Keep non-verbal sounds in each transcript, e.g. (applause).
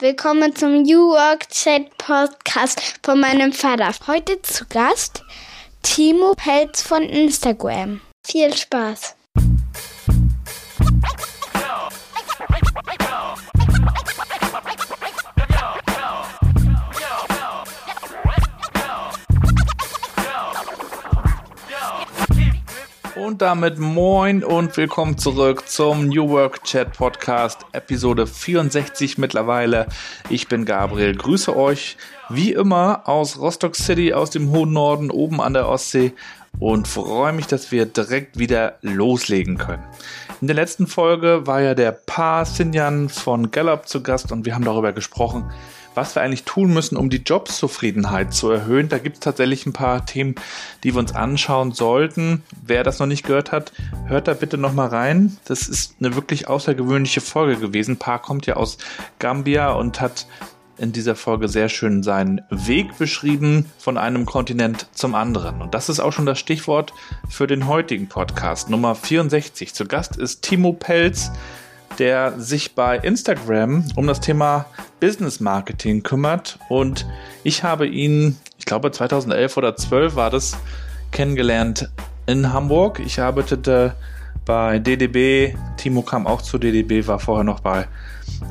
Willkommen zum New Work Chat Podcast von meinem Vater. Heute zu Gast Timo Pelz von Instagram. Viel Spaß! Und damit moin und willkommen zurück zum New Work Chat Podcast, Episode 64 mittlerweile. Ich bin Gabriel, grüße euch wie immer aus Rostock City, aus dem hohen Norden, oben an der Ostsee und freue mich, dass wir direkt wieder loslegen können. In der letzten Folge war ja der Pa Sinjan von Gallup zu Gast und wir haben darüber gesprochen, was wir eigentlich tun müssen, um die Jobzufriedenheit zu erhöhen. Da gibt es tatsächlich ein paar Themen, die wir uns anschauen sollten. Wer das noch nicht gehört hat, hört da bitte nochmal rein. Das ist eine wirklich außergewöhnliche Folge gewesen. Paar kommt ja aus Gambia und hat in dieser Folge sehr schön seinen Weg beschrieben von einem Kontinent zum anderen. Und das ist auch schon das Stichwort für den heutigen Podcast Nummer 64. Zu Gast ist Timo Pelz der sich bei Instagram um das Thema Business Marketing kümmert. Und ich habe ihn, ich glaube 2011 oder 12 war das, kennengelernt in Hamburg. Ich arbeitete bei DDB. Timo kam auch zu DDB, war vorher noch bei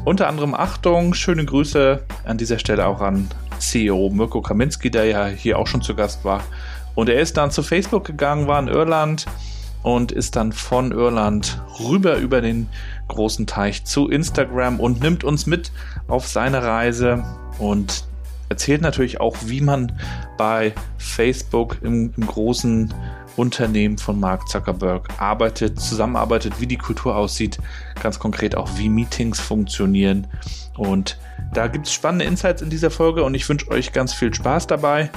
unter anderem Achtung, schöne Grüße an dieser Stelle auch an CEO Mirko Kaminski, der ja hier auch schon zu Gast war. Und er ist dann zu Facebook gegangen, war in Irland und ist dann von Irland rüber über den großen Teich zu Instagram und nimmt uns mit auf seine Reise und erzählt natürlich auch, wie man bei Facebook im, im großen Unternehmen von Mark Zuckerberg arbeitet, zusammenarbeitet, wie die Kultur aussieht, ganz konkret auch wie Meetings funktionieren. Und da gibt es spannende Insights in dieser Folge und ich wünsche euch ganz viel Spaß dabei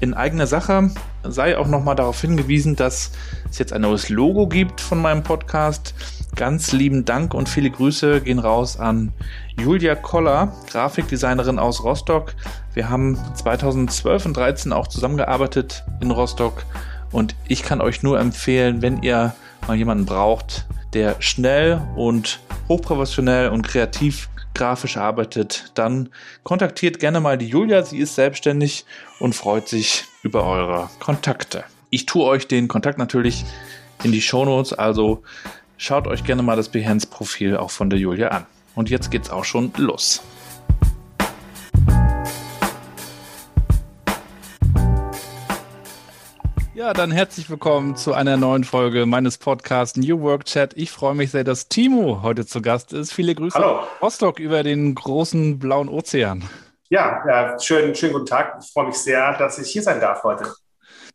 in eigener Sache sei auch nochmal darauf hingewiesen, dass es jetzt ein neues Logo gibt von meinem Podcast. Ganz lieben Dank und viele Grüße gehen raus an Julia Koller, Grafikdesignerin aus Rostock. Wir haben 2012 und 2013 auch zusammengearbeitet in Rostock und ich kann euch nur empfehlen, wenn ihr mal jemanden braucht, der schnell und hochprofessionell und kreativ grafisch arbeitet, dann kontaktiert gerne mal die Julia. Sie ist selbstständig und freut sich über eure Kontakte. Ich tue euch den Kontakt natürlich in die Shownotes, also schaut euch gerne mal das Behance-Profil auch von der Julia an. Und jetzt geht's auch schon los. Ja, dann herzlich willkommen zu einer neuen Folge meines Podcasts New Work Chat. Ich freue mich sehr, dass Timo heute zu Gast ist. Viele Grüße Hallo. aus Rostock über den großen blauen Ozean. Ja, ja schönen, schönen guten Tag. Ich freue mich sehr, dass ich hier sein darf heute.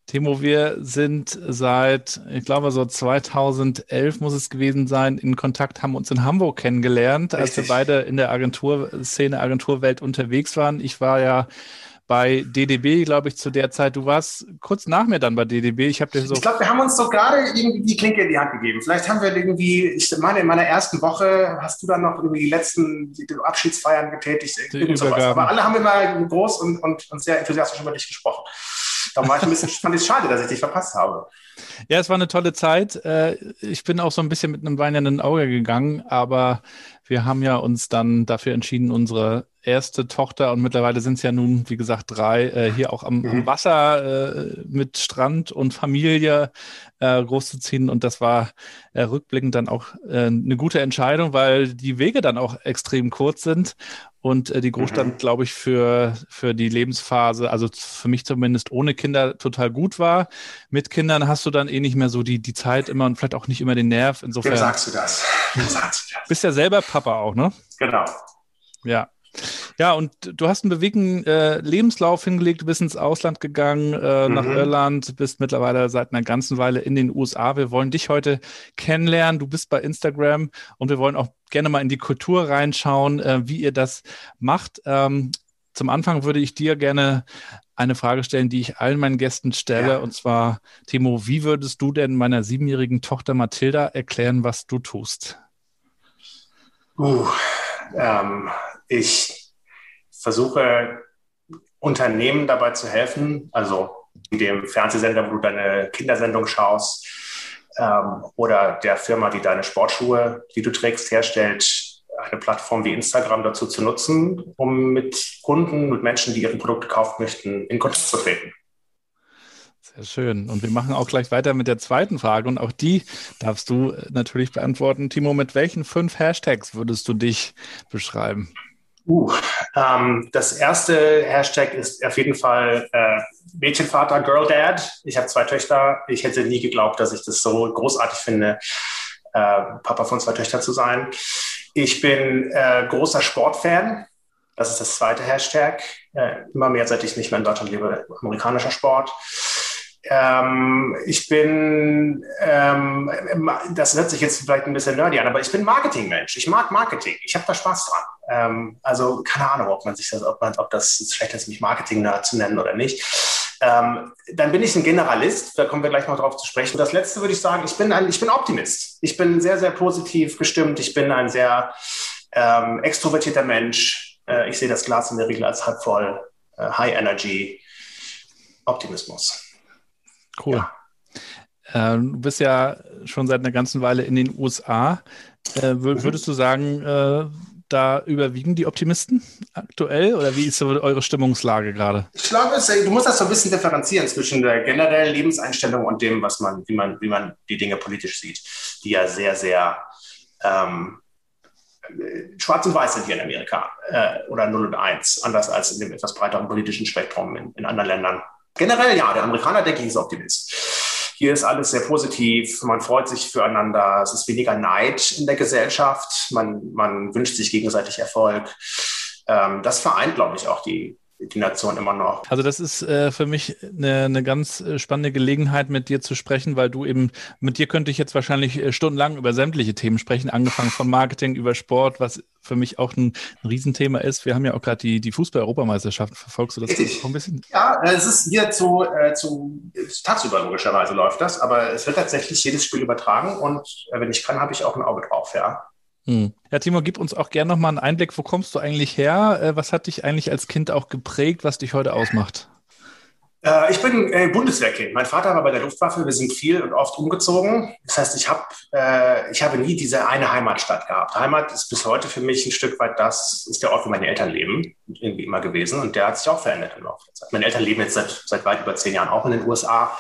Timo, wir sind seit, ich glaube, so 2011 muss es gewesen sein, in Kontakt, haben uns in Hamburg kennengelernt, Richtig. als wir beide in der Agenturszene, Agenturwelt unterwegs waren. Ich war ja bei DDB, glaube ich, zu der Zeit. Du warst kurz nach mir dann bei DDB. Ich habe dir so. Ich glaube, wir haben uns so gerade irgendwie die Klinke in die Hand gegeben. Vielleicht haben wir irgendwie, ich meine, in meiner ersten Woche hast du dann noch irgendwie die letzten die Abschiedsfeiern getätigt. Aber alle haben immer groß und, und, und sehr enthusiastisch über dich gesprochen. Da war ich ein bisschen, (laughs) fand ich es schade, dass ich dich verpasst habe. Ja, es war eine tolle Zeit. Äh, ich bin auch so ein bisschen mit einem weinenden Auge gegangen, aber wir haben ja uns dann dafür entschieden, unsere erste Tochter und mittlerweile sind es ja nun, wie gesagt, drei, äh, hier auch am, mhm. am Wasser äh, mit Strand und Familie äh, großzuziehen. Und das war äh, rückblickend dann auch äh, eine gute Entscheidung, weil die Wege dann auch extrem kurz sind und äh, die Großstadt, mhm. glaube ich, für, für die Lebensphase, also für mich zumindest ohne Kinder total gut war. Mit Kindern hast du dann eh nicht mehr so die, die Zeit immer und vielleicht auch nicht immer den Nerv. Insofern. Wie sagst du das? Bist ja selber Papa auch, ne? Genau. Ja. Ja, und du hast einen bewegten äh, Lebenslauf hingelegt, du bist ins Ausland gegangen, äh, mhm. nach Irland, bist mittlerweile seit einer ganzen Weile in den USA. Wir wollen dich heute kennenlernen. Du bist bei Instagram und wir wollen auch gerne mal in die Kultur reinschauen, äh, wie ihr das macht. Ähm, zum Anfang würde ich dir gerne eine Frage stellen, die ich allen meinen Gästen stelle. Ja. Und zwar, Timo, wie würdest du denn meiner siebenjährigen Tochter Mathilda erklären, was du tust? Uh, ähm, ich versuche Unternehmen dabei zu helfen, also dem Fernsehsender, wo du deine Kindersendung schaust, ähm, oder der Firma, die deine Sportschuhe, die du trägst, herstellt, eine Plattform wie Instagram dazu zu nutzen, um mit Kunden, mit Menschen, die ihre Produkte kaufen möchten, in Kontakt zu treten. Sehr schön. Und wir machen auch gleich weiter mit der zweiten Frage. Und auch die darfst du natürlich beantworten. Timo, mit welchen fünf Hashtags würdest du dich beschreiben? Uh, ähm, das erste Hashtag ist auf jeden Fall äh, Mädchenvater, Girl Dad. Ich habe zwei Töchter. Ich hätte nie geglaubt, dass ich das so großartig finde, äh, Papa von zwei Töchtern zu sein. Ich bin äh, großer Sportfan. Das ist das zweite Hashtag. Äh, immer mehr, seit ich nicht mehr in Deutschland lebe, amerikanischer Sport. Ähm, ich bin, ähm, das hört sich jetzt vielleicht ein bisschen nerdy an, aber ich bin Marketingmensch. Ich mag Marketing. Ich habe da Spaß dran. Ähm, also keine Ahnung, ob man sich das, ob, man, ob das schlecht ist, mich Marketing zu nennen oder nicht. Ähm, dann bin ich ein Generalist, da kommen wir gleich noch drauf zu sprechen. Das letzte würde ich sagen, ich bin ein, ich bin Optimist. Ich bin sehr, sehr positiv gestimmt. Ich bin ein sehr ähm, extrovertierter Mensch. Äh, ich sehe das Glas in der Regel als halb voll. Äh, High Energy, Optimismus. Cool. Ja. Äh, du bist ja schon seit einer ganzen Weile in den USA. Äh, mhm. würdest du sagen, äh, da überwiegen die Optimisten aktuell oder wie ist so eure Stimmungslage gerade? Ich glaube, du musst das so ein bisschen differenzieren zwischen der generellen Lebenseinstellung und dem, was man, wie man, wie man die Dinge politisch sieht, die ja sehr, sehr ähm, schwarz und weiß sind hier in Amerika äh, oder 0 und 1, anders als in dem etwas breiteren politischen Spektrum in, in anderen Ländern. Generell ja, der Amerikaner, denke ich, ist Optimist. Hier ist alles sehr positiv, man freut sich füreinander, es ist weniger Neid in der Gesellschaft, man, man wünscht sich gegenseitig Erfolg. Ähm, das vereint, glaube ich, auch die, die Nation immer noch. Also das ist äh, für mich eine, eine ganz äh, spannende Gelegenheit, mit dir zu sprechen, weil du eben, mit dir könnte ich jetzt wahrscheinlich äh, stundenlang über sämtliche Themen sprechen, angefangen vom Marketing über Sport, was für mich auch ein, ein Riesenthema ist. Wir haben ja auch gerade die, die Fußball-Europameisterschaft. Verfolgst du das auch ein bisschen? Ja, es ist hier zu, äh, zu tagsüber logischerweise läuft das, aber es wird tatsächlich jedes Spiel übertragen und äh, wenn ich kann, habe ich auch ein Auge drauf, ja. Hm. Ja, Timo, gib uns auch gerne nochmal einen Einblick. Wo kommst du eigentlich her? Äh, was hat dich eigentlich als Kind auch geprägt, was dich heute ausmacht? Äh, ich bin äh, Bundeswehrkind. Mein Vater war bei der Luftwaffe. Wir sind viel und oft umgezogen. Das heißt, ich, hab, äh, ich habe nie diese eine Heimatstadt gehabt. Heimat ist bis heute für mich ein Stück weit das, ist der Ort, wo meine Eltern leben, irgendwie immer gewesen. Und der hat sich auch verändert im Laufe der Zeit. Meine Eltern leben jetzt seit, seit weit über zehn Jahren auch in den USA.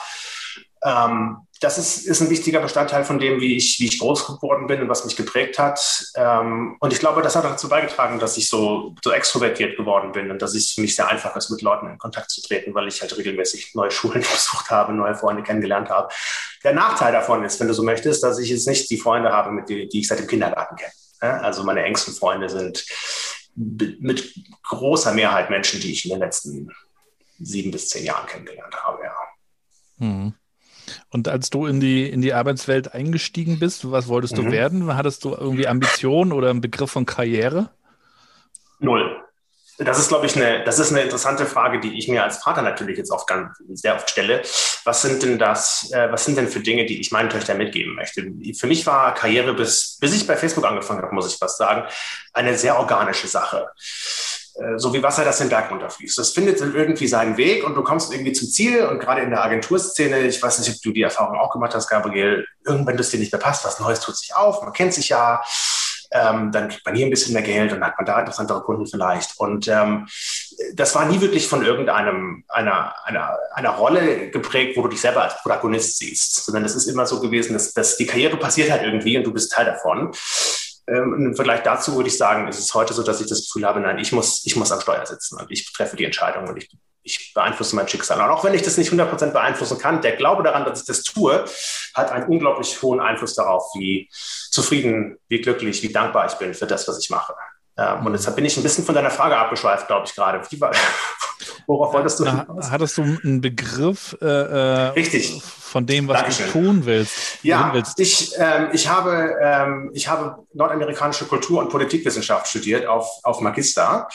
Ähm, das ist, ist ein wichtiger Bestandteil von dem, wie ich, wie ich groß geworden bin und was mich geprägt hat. Ähm, und ich glaube, das hat dazu beigetragen, dass ich so, so extrovertiert geworden bin und dass es für mich sehr einfach ist, mit Leuten in Kontakt zu treten, weil ich halt regelmäßig neue Schulen (laughs) besucht habe, neue Freunde kennengelernt habe. Der Nachteil davon ist, wenn du so möchtest, dass ich jetzt nicht die Freunde habe, mit die, die ich seit dem Kindergarten kenne. Also meine engsten Freunde sind mit großer Mehrheit Menschen, die ich in den letzten sieben bis zehn Jahren kennengelernt habe, ja. Mhm. Und als du in die, in die Arbeitswelt eingestiegen bist, was wolltest du mhm. werden? Hattest du irgendwie Ambitionen oder einen Begriff von Karriere? Null. Das ist, glaube ich, eine, das ist eine interessante Frage, die ich mir als Vater natürlich jetzt oft ganz, sehr oft stelle. Was sind denn das, äh, was sind denn für Dinge, die ich meinen Töchtern mitgeben möchte? Für mich war Karriere bis, bis ich bei Facebook angefangen habe, muss ich fast sagen, eine sehr organische Sache. Äh, so wie Wasser, das den Berg runterfließt. Das findet irgendwie seinen Weg und du kommst irgendwie zum Ziel. Und gerade in der Agenturszene, ich weiß nicht, ob du die Erfahrung auch gemacht hast, Gabriel, irgendwann das dir nicht mehr passt, was Neues tut sich auf, man kennt sich ja, ähm, dann kriegt man hier ein bisschen mehr Geld und hat man da interessantere Kunden vielleicht. Und ähm, das war nie wirklich von irgendeinem einer, einer, einer Rolle geprägt, wo du dich selber als Protagonist siehst, sondern es ist immer so gewesen, dass, dass die Karriere passiert halt irgendwie und du bist Teil davon. Ähm, Im Vergleich dazu würde ich sagen, ist es heute so, dass ich das Gefühl habe, nein, ich muss, ich muss am Steuer sitzen und ich treffe die Entscheidung und ich, ich beeinflusse mein Schicksal. Und auch wenn ich das nicht 100% beeinflussen kann, der Glaube daran, dass ich das tue, hat einen unglaublich hohen Einfluss darauf, wie zufrieden, wie glücklich, wie dankbar ich bin für das, was ich mache. Ähm, und deshalb bin ich ein bisschen von deiner Frage abgeschweift, glaube ich, gerade. (laughs) Worauf wolltest du? Na, hattest du einen Begriff äh, äh, Richtig. Von dem, was Dankeschön. du tun willst? Ja, willst? Ich, ähm, ich, habe, ähm, ich habe nordamerikanische Kultur- und Politikwissenschaft studiert auf, auf Magister.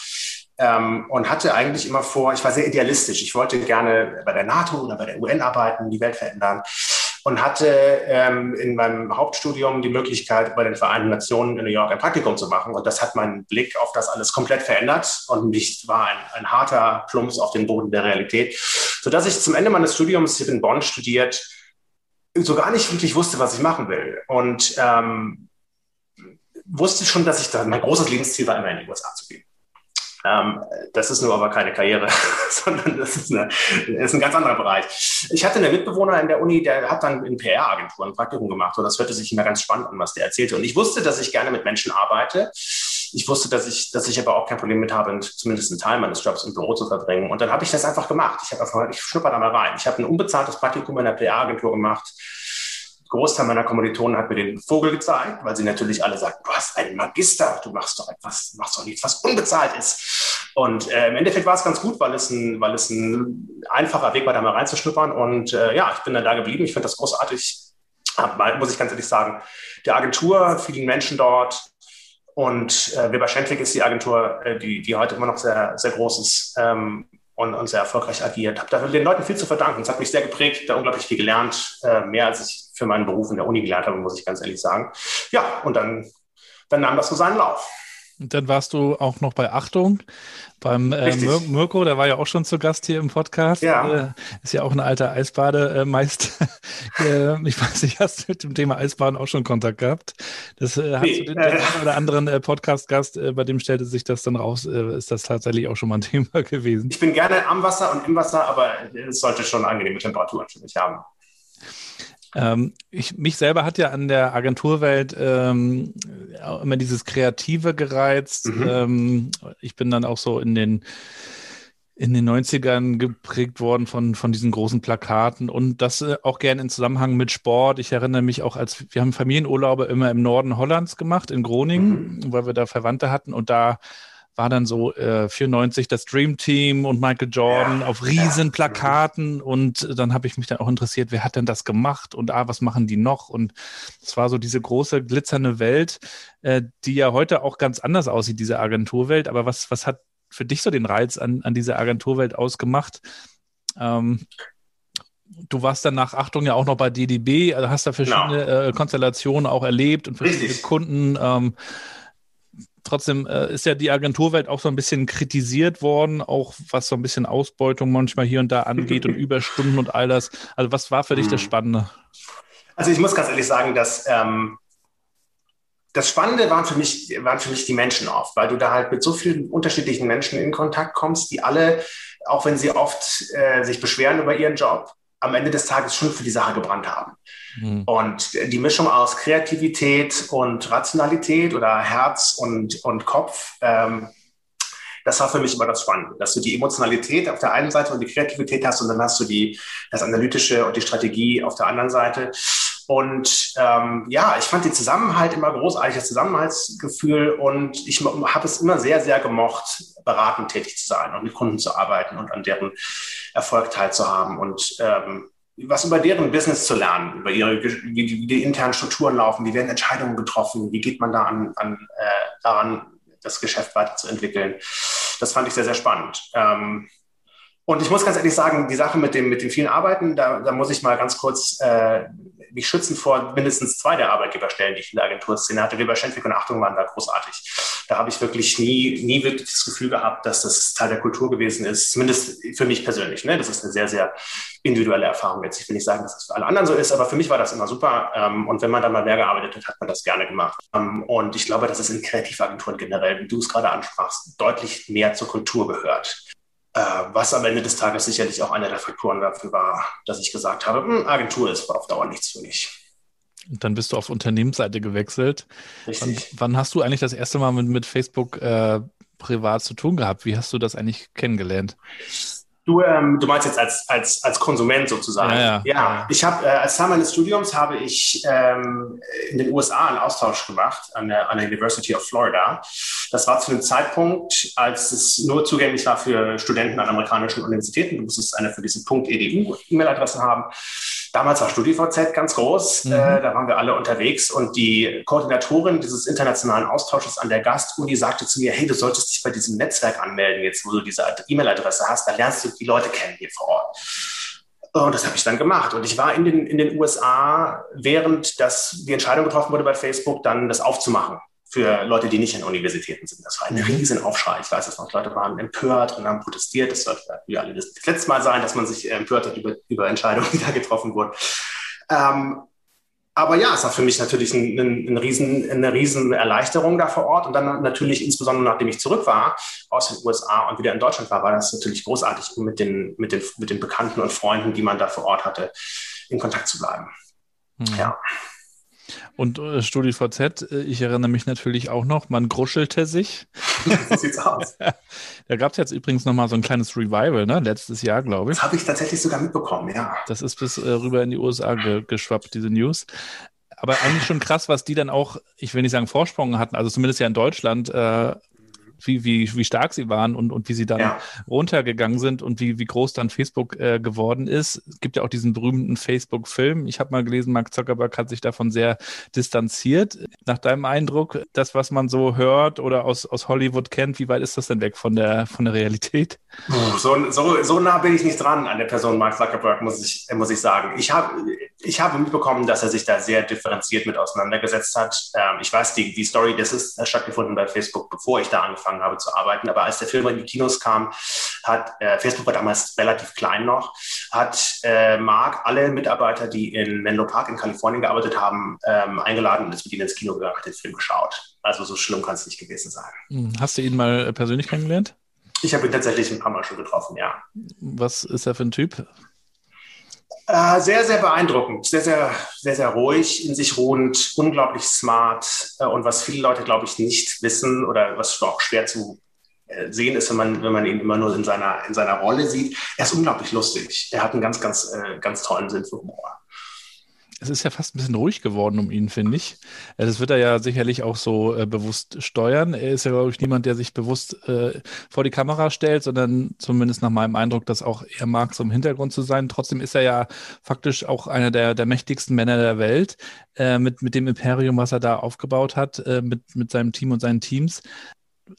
Ähm, und hatte eigentlich immer vor, ich war sehr idealistisch. Ich wollte gerne bei der NATO oder bei der UN arbeiten, die Welt verändern und hatte ähm, in meinem Hauptstudium die Möglichkeit, bei den Vereinten Nationen in New York ein Praktikum zu machen. Und das hat meinen Blick auf das alles komplett verändert und mich war ein, ein harter Plumps auf den Boden der Realität, sodass ich zum Ende meines Studiums, habe in Bonn studiert, so gar nicht wirklich wusste, was ich machen will. Und ähm, wusste schon, dass ich da, mein großes Lebensziel war, immer in die USA zu gehen. Ähm, das ist nur aber keine Karriere, (laughs) sondern das ist, eine, ist, ein ganz anderer Bereich. Ich hatte einen Mitbewohner in der Uni, der hat dann in PR-Agenturen ein Praktikum gemacht und das hörte sich immer ganz spannend an, was der erzählte. Und ich wusste, dass ich gerne mit Menschen arbeite. Ich wusste, dass ich, dass ich aber auch kein Problem mit habe, zumindest einen Teil meines Jobs im Büro zu verbringen. Und dann habe ich das einfach gemacht. Ich habe einfach, ich schnupper da mal rein. Ich habe ein unbezahltes Praktikum in der PR-Agentur gemacht Großteil meiner Kommilitonen hat mir den Vogel gezeigt, weil sie natürlich alle sagten, du hast einen Magister, du machst doch etwas, machst doch nichts, was unbezahlt ist. Und äh, im Endeffekt war es ganz gut, weil es ein, weil es ein einfacher Weg war, da mal reinzuschnuppern. Und äh, ja, ich bin dann da geblieben. Ich finde das großartig. Aber, muss ich ganz ehrlich sagen, der Agentur, vielen Menschen dort, und äh, Weber Schendwick ist die Agentur, äh, die, die heute immer noch sehr, sehr groß ist ähm, und, und sehr erfolgreich agiert. Habe da den Leuten viel zu verdanken. Es hat mich sehr geprägt, da unglaublich viel gelernt, äh, mehr als ich für meinen Beruf in der Uni gelernt habe, muss ich ganz ehrlich sagen. Ja, und dann, dann nahm das so seinen Lauf. Und dann warst du auch noch bei Achtung beim äh, Mirko, der war ja auch schon zu Gast hier im Podcast. Ja. Äh, ist ja auch ein alter Eisbademeister. (laughs) äh, ich weiß nicht, hast du mit dem Thema Eisbaden auch schon Kontakt gehabt? Das äh, hast nee, du den, den einen oder anderen äh, Podcast-Gast, äh, bei dem stellte sich das dann raus, äh, ist das tatsächlich auch schon mal ein (laughs) Thema gewesen. Ich bin gerne am Wasser und im Wasser, aber es sollte schon angenehme Temperaturen für mich haben. Ähm, ich, mich selber hat ja an der Agenturwelt ähm, immer dieses Kreative gereizt. Mhm. Ähm, ich bin dann auch so in den in den 90ern geprägt worden von, von diesen großen Plakaten und das äh, auch gern in Zusammenhang mit Sport. Ich erinnere mich auch, als wir haben Familienurlaube immer im Norden Hollands gemacht, in Groningen, mhm. weil wir da Verwandte hatten und da war dann so äh, 94 das Dream Team und Michael Jordan ja, auf riesen Plakaten und dann habe ich mich dann auch interessiert, wer hat denn das gemacht und ah, was machen die noch? Und es war so diese große glitzernde Welt, äh, die ja heute auch ganz anders aussieht, diese Agenturwelt. Aber was, was hat für dich so den Reiz an, an dieser Agenturwelt ausgemacht? Ähm, du warst dann nach Achtung ja auch noch bei DDB, also hast da verschiedene genau. äh, Konstellationen auch erlebt und verschiedene Richtig. Kunden. Ähm, trotzdem äh, ist ja die Agenturwelt auch so ein bisschen kritisiert worden, auch was so ein bisschen Ausbeutung manchmal hier und da angeht und (laughs) Überstunden und all das. Also was war für dich das mhm. Spannende? Also ich muss ganz ehrlich sagen, dass ähm, das Spannende waren für mich waren für mich die Menschen oft, weil du da halt mit so vielen unterschiedlichen Menschen in Kontakt kommst, die alle, auch wenn sie oft äh, sich beschweren über ihren Job, am Ende des Tages schon für die Sache gebrannt haben. Mhm. Und die Mischung aus Kreativität und Rationalität oder Herz und, und Kopf, ähm, das war für mich immer das Spannende, dass du die Emotionalität auf der einen Seite und die Kreativität hast und dann hast du die, das Analytische und die Strategie auf der anderen Seite. Und ähm, ja, ich fand den Zusammenhalt immer großartiges Zusammenhaltsgefühl und ich habe es immer sehr, sehr gemocht, beratend tätig zu sein und mit Kunden zu arbeiten und an deren Erfolg teilzuhaben und ähm, was über deren Business zu lernen, über ihre, wie die, internen Strukturen laufen, wie werden Entscheidungen getroffen, wie geht man da an, an, äh, daran, das Geschäft weiterzuentwickeln. Das fand ich sehr, sehr spannend. Ähm, und ich muss ganz ehrlich sagen, die Sache mit dem, mit den vielen Arbeiten, da, da muss ich mal ganz kurz äh, mich schützen vor mindestens zwei der Arbeitgeberstellen, die ich in der Agenturszene hatte. Weber Schendwick und Achtung waren da großartig. Da habe ich wirklich nie, nie wirklich das Gefühl gehabt, dass das Teil der Kultur gewesen ist. Zumindest für mich persönlich. Ne? Das ist eine sehr, sehr individuelle Erfahrung jetzt. Ich will nicht sagen, dass das für alle anderen so ist, aber für mich war das immer super. Ähm, und wenn man da mal mehr gearbeitet hat, hat man das gerne gemacht. Ähm, und ich glaube, dass es in Kreativagenturen generell, wie du es gerade ansprachst, deutlich mehr zur Kultur gehört. Äh, was am Ende des Tages sicherlich auch einer der Faktoren dafür war, dass ich gesagt habe, hm, Agentur ist auf Dauer nichts für mich. Und dann bist du auf Unternehmensseite gewechselt. Richtig. Wann, wann hast du eigentlich das erste Mal mit, mit Facebook äh, privat zu tun gehabt? Wie hast du das eigentlich kennengelernt? Du, ähm, du meinst jetzt als, als, als Konsument sozusagen. Ja, ja. ja ich habe äh, als Teil meines Studiums habe ich ähm, in den USA einen Austausch gemacht an der, an der University of Florida. Das war zu einem Zeitpunkt, als es nur zugänglich war für Studenten an amerikanischen Universitäten. Du musstest eine für diesen Punkt edu E-Mail-Adresse haben. Damals war StudiVZ ganz groß, mhm. äh, da waren wir alle unterwegs und die Koordinatorin dieses internationalen Austausches an der Gastuni sagte zu mir, hey, du solltest dich bei diesem Netzwerk anmelden, jetzt wo du diese E-Mail-Adresse hast, da lernst du die Leute kennen hier vor Ort. Und das habe ich dann gemacht. Und ich war in den, in den USA, während das, die Entscheidung getroffen wurde bei Facebook, dann das aufzumachen für Leute, die nicht in Universitäten sind. Das war ein mhm. riesen Aufschrei. Ich weiß, dass noch Leute waren empört und haben protestiert. Das sollte wie alle das, letzte Mal sein, dass man sich empört hat über, über Entscheidungen, (laughs) die da getroffen wurden. Ähm, aber ja, es war für mich natürlich ein, ein, ein riesen, eine riesen Erleichterung da vor Ort. Und dann natürlich, insbesondere nachdem ich zurück war aus den USA und wieder in Deutschland war, war das natürlich großartig, mit den, mit den, mit den Bekannten und Freunden, die man da vor Ort hatte, in Kontakt zu bleiben. Mhm. Ja. Und äh, StudiVZ, äh, ich erinnere mich natürlich auch noch, man gruschelte sich. (laughs) so sieht's aus. da gab es jetzt übrigens nochmal so ein kleines Revival, ne? letztes Jahr, glaube ich. Das habe ich tatsächlich sogar mitbekommen, ja. Das ist bis äh, rüber in die USA ge geschwappt, diese News. Aber eigentlich schon krass, was die dann auch, ich will nicht sagen Vorsprung hatten, also zumindest ja in Deutschland, äh, wie, wie, wie stark sie waren und, und wie sie dann ja. runtergegangen sind und wie, wie groß dann Facebook äh, geworden ist. Es gibt ja auch diesen berühmten Facebook-Film. Ich habe mal gelesen, Mark Zuckerberg hat sich davon sehr distanziert. Nach deinem Eindruck, das, was man so hört oder aus, aus Hollywood kennt, wie weit ist das denn weg von der, von der Realität? So, so, so nah bin ich nicht dran an der Person Mark Zuckerberg, muss ich, muss ich sagen. Ich habe ich habe mitbekommen, dass er sich da sehr differenziert mit auseinandergesetzt hat. Ähm, ich weiß, die, die Story, das ist stattgefunden bei Facebook, bevor ich da angefangen habe zu arbeiten. Aber als der Film in die Kinos kam, hat äh, Facebook war damals relativ klein noch, hat äh, Mark alle Mitarbeiter, die in Menlo Park in Kalifornien gearbeitet haben, ähm, eingeladen und ist mit ihnen ins Kino gegangen, hat den Film geschaut. Also so schlimm kann es nicht gewesen sein. Hm, hast du ihn mal persönlich kennengelernt? Ich habe ihn tatsächlich ein paar Mal schon getroffen, ja. Was ist er für ein Typ? Äh, sehr, sehr beeindruckend, sehr, sehr, sehr, sehr ruhig, in sich ruhend, unglaublich smart äh, und was viele Leute, glaube ich, nicht wissen oder was auch schwer zu äh, sehen ist, wenn man, wenn man ihn immer nur in seiner, in seiner Rolle sieht. Er ist unglaublich lustig. Er hat einen ganz, ganz, äh, ganz tollen Sinn für Humor es ist ja fast ein bisschen ruhig geworden um ihn, finde ich. Äh, das wird er ja sicherlich auch so äh, bewusst steuern. Er ist ja, glaube ich, niemand, der sich bewusst äh, vor die Kamera stellt, sondern zumindest nach meinem Eindruck, dass auch er mag, so im Hintergrund zu sein. Trotzdem ist er ja faktisch auch einer der, der mächtigsten Männer der Welt äh, mit, mit dem Imperium, was er da aufgebaut hat, äh, mit, mit seinem Team und seinen Teams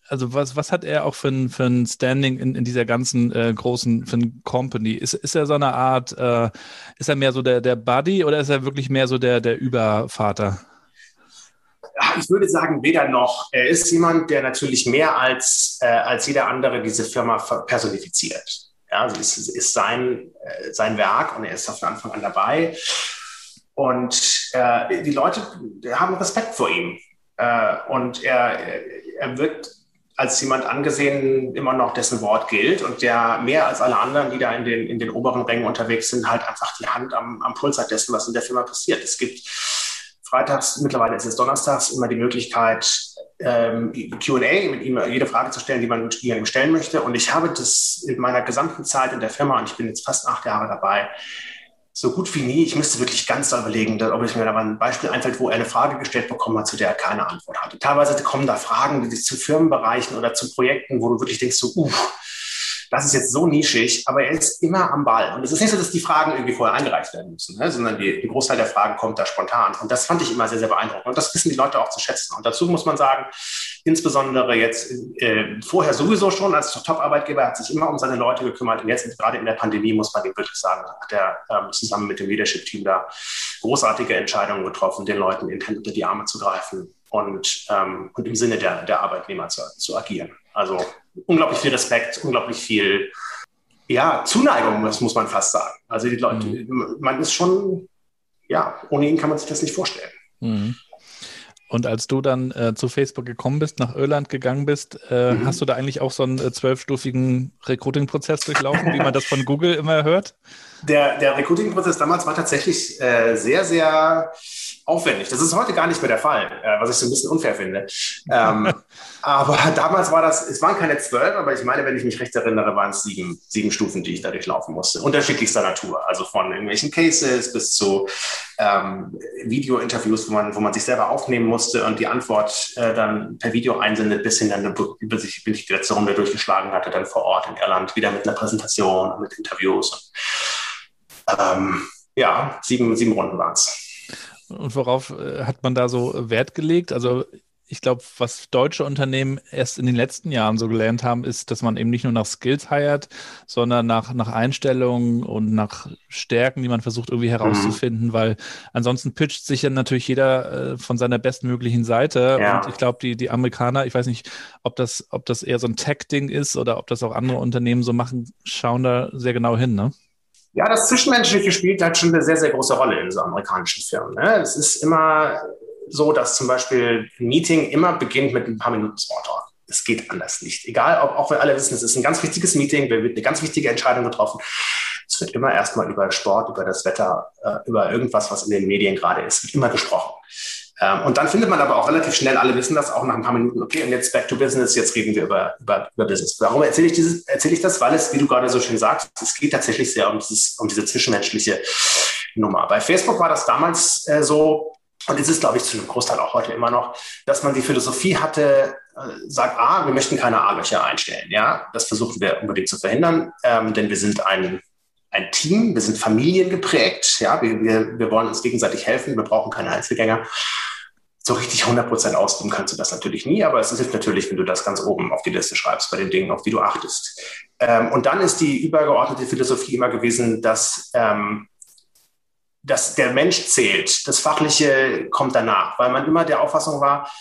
also was, was hat er auch für ein, für ein Standing in, in dieser ganzen äh, großen für Company? Ist, ist er so eine Art, äh, ist er mehr so der, der Buddy oder ist er wirklich mehr so der, der Übervater? Ich würde sagen, weder noch. Er ist jemand, der natürlich mehr als, äh, als jeder andere diese Firma personifiziert. Ja, also es ist, ist sein, äh, sein Werk und er ist von Anfang an dabei. Und äh, die Leute haben Respekt vor ihm. Äh, und er, er wird als jemand angesehen immer noch dessen Wort gilt und der mehr als alle anderen, die da in den, in den oberen Rängen unterwegs sind, halt einfach die Hand am, am Puls hat dessen, was in der Firma passiert. Es gibt freitags, mittlerweile ist es donnerstags, immer die Möglichkeit, ähm, QA, mit ihm jede Frage zu stellen, die man ihm stellen möchte. Und ich habe das in meiner gesamten Zeit in der Firma, und ich bin jetzt fast acht Jahre dabei, so gut wie nie. Ich müsste wirklich ganz da überlegen, ob ich mir da mal ein Beispiel einfällt, wo er eine Frage gestellt bekommen hat, zu der er keine Antwort hatte. Teilweise kommen da Fragen zu Firmenbereichen oder zu Projekten, wo du wirklich denkst, so, uff, das ist jetzt so nischig, aber er ist immer am Ball. Und es ist nicht so, dass die Fragen irgendwie vorher eingereicht werden müssen, ne? sondern die, die Großteil der Fragen kommt da spontan. Und das fand ich immer sehr, sehr beeindruckend. Und das wissen die Leute auch zu schätzen. Und dazu muss man sagen, insbesondere jetzt äh, vorher sowieso schon als Top-Arbeitgeber hat sich immer um seine Leute gekümmert. Und jetzt gerade in der Pandemie muss man ihm wirklich sagen, hat er ähm, zusammen mit dem Leadership-Team da großartige Entscheidungen getroffen, den Leuten in unter die Arme zu greifen und, ähm, und im Sinne der, der Arbeitnehmer zu, zu agieren. Also unglaublich viel Respekt, unglaublich viel ja, Zuneigung, das muss man fast sagen. Also die Leute, mhm. man ist schon, ja, ohne ihn kann man sich das nicht vorstellen. Mhm. Und als du dann äh, zu Facebook gekommen bist, nach Irland gegangen bist, äh, mhm. hast du da eigentlich auch so einen äh, zwölfstufigen Recruiting-Prozess durchlaufen, wie man das von Google immer hört? Der, der Recruiting-Prozess damals war tatsächlich äh, sehr, sehr aufwendig. Das ist heute gar nicht mehr der Fall, äh, was ich so ein bisschen unfair finde. Ähm, (laughs) aber damals war das, es waren keine zwölf, aber ich meine, wenn ich mich recht erinnere, waren es sieben, sieben Stufen, die ich da durchlaufen musste. Unterschiedlichster Natur. Also von irgendwelchen Cases bis zu ähm, Video-Interviews, wo man, wo man sich selber aufnehmen musste und die Antwort äh, dann per Video einsendet, bis hin dann, bis ich, bis ich die letzte Runde durchgeschlagen hatte, dann vor Ort in Irland, wieder mit einer Präsentation, mit Interviews. Und, ähm, ja, sieben, sieben Runden waren es. Und worauf äh, hat man da so Wert gelegt? Also ich glaube, was deutsche Unternehmen erst in den letzten Jahren so gelernt haben, ist, dass man eben nicht nur nach Skills heiert, sondern nach, nach Einstellungen und nach Stärken, die man versucht irgendwie herauszufinden, mhm. weil ansonsten pitcht sich ja natürlich jeder äh, von seiner bestmöglichen Seite. Ja. Und ich glaube, die, die Amerikaner, ich weiß nicht, ob das, ob das eher so ein Tech-Ding ist oder ob das auch andere Unternehmen so machen, schauen da sehr genau hin, ne? Ja, das Zwischenmenschliche spielt halt schon eine sehr, sehr große Rolle in so amerikanischen Firmen. Ne? Es ist immer so, dass zum Beispiel ein Meeting immer beginnt mit ein paar Minuten Smalltalk. Es geht anders nicht. Egal, ob auch wir alle wissen, es ist ein ganz wichtiges Meeting, da wird eine ganz wichtige Entscheidung getroffen. Es wird immer erstmal über Sport, über das Wetter, äh, über irgendwas, was in den Medien gerade ist, wird immer gesprochen. Ähm, und dann findet man aber auch relativ schnell, alle wissen das auch nach ein paar Minuten, okay, und jetzt back to business, jetzt reden wir über, über, über Business. Warum erzähle ich, dieses, erzähle ich das? Weil es, wie du gerade so schön sagst, es geht tatsächlich sehr um, dieses, um diese zwischenmenschliche Nummer. Bei Facebook war das damals äh, so, und es ist, glaube ich, zu einem Großteil auch heute immer noch, dass man die Philosophie hatte, äh, sagt, ah, wir möchten keine A-Löcher einstellen. Ja, das versuchen wir unbedingt zu verhindern, ähm, denn wir sind ein, ein Team, wir sind familiengeprägt. Ja, wir, wir, wir wollen uns gegenseitig helfen, wir brauchen keine Einzelgänger. So richtig 100 Prozent ausgeben kannst du das natürlich nie, aber es hilft natürlich, wenn du das ganz oben auf die Liste schreibst, bei den Dingen, auf die du achtest. Ähm, und dann ist die übergeordnete Philosophie immer gewesen, dass ähm, dass der Mensch zählt. Das Fachliche kommt danach, weil man immer der Auffassung war,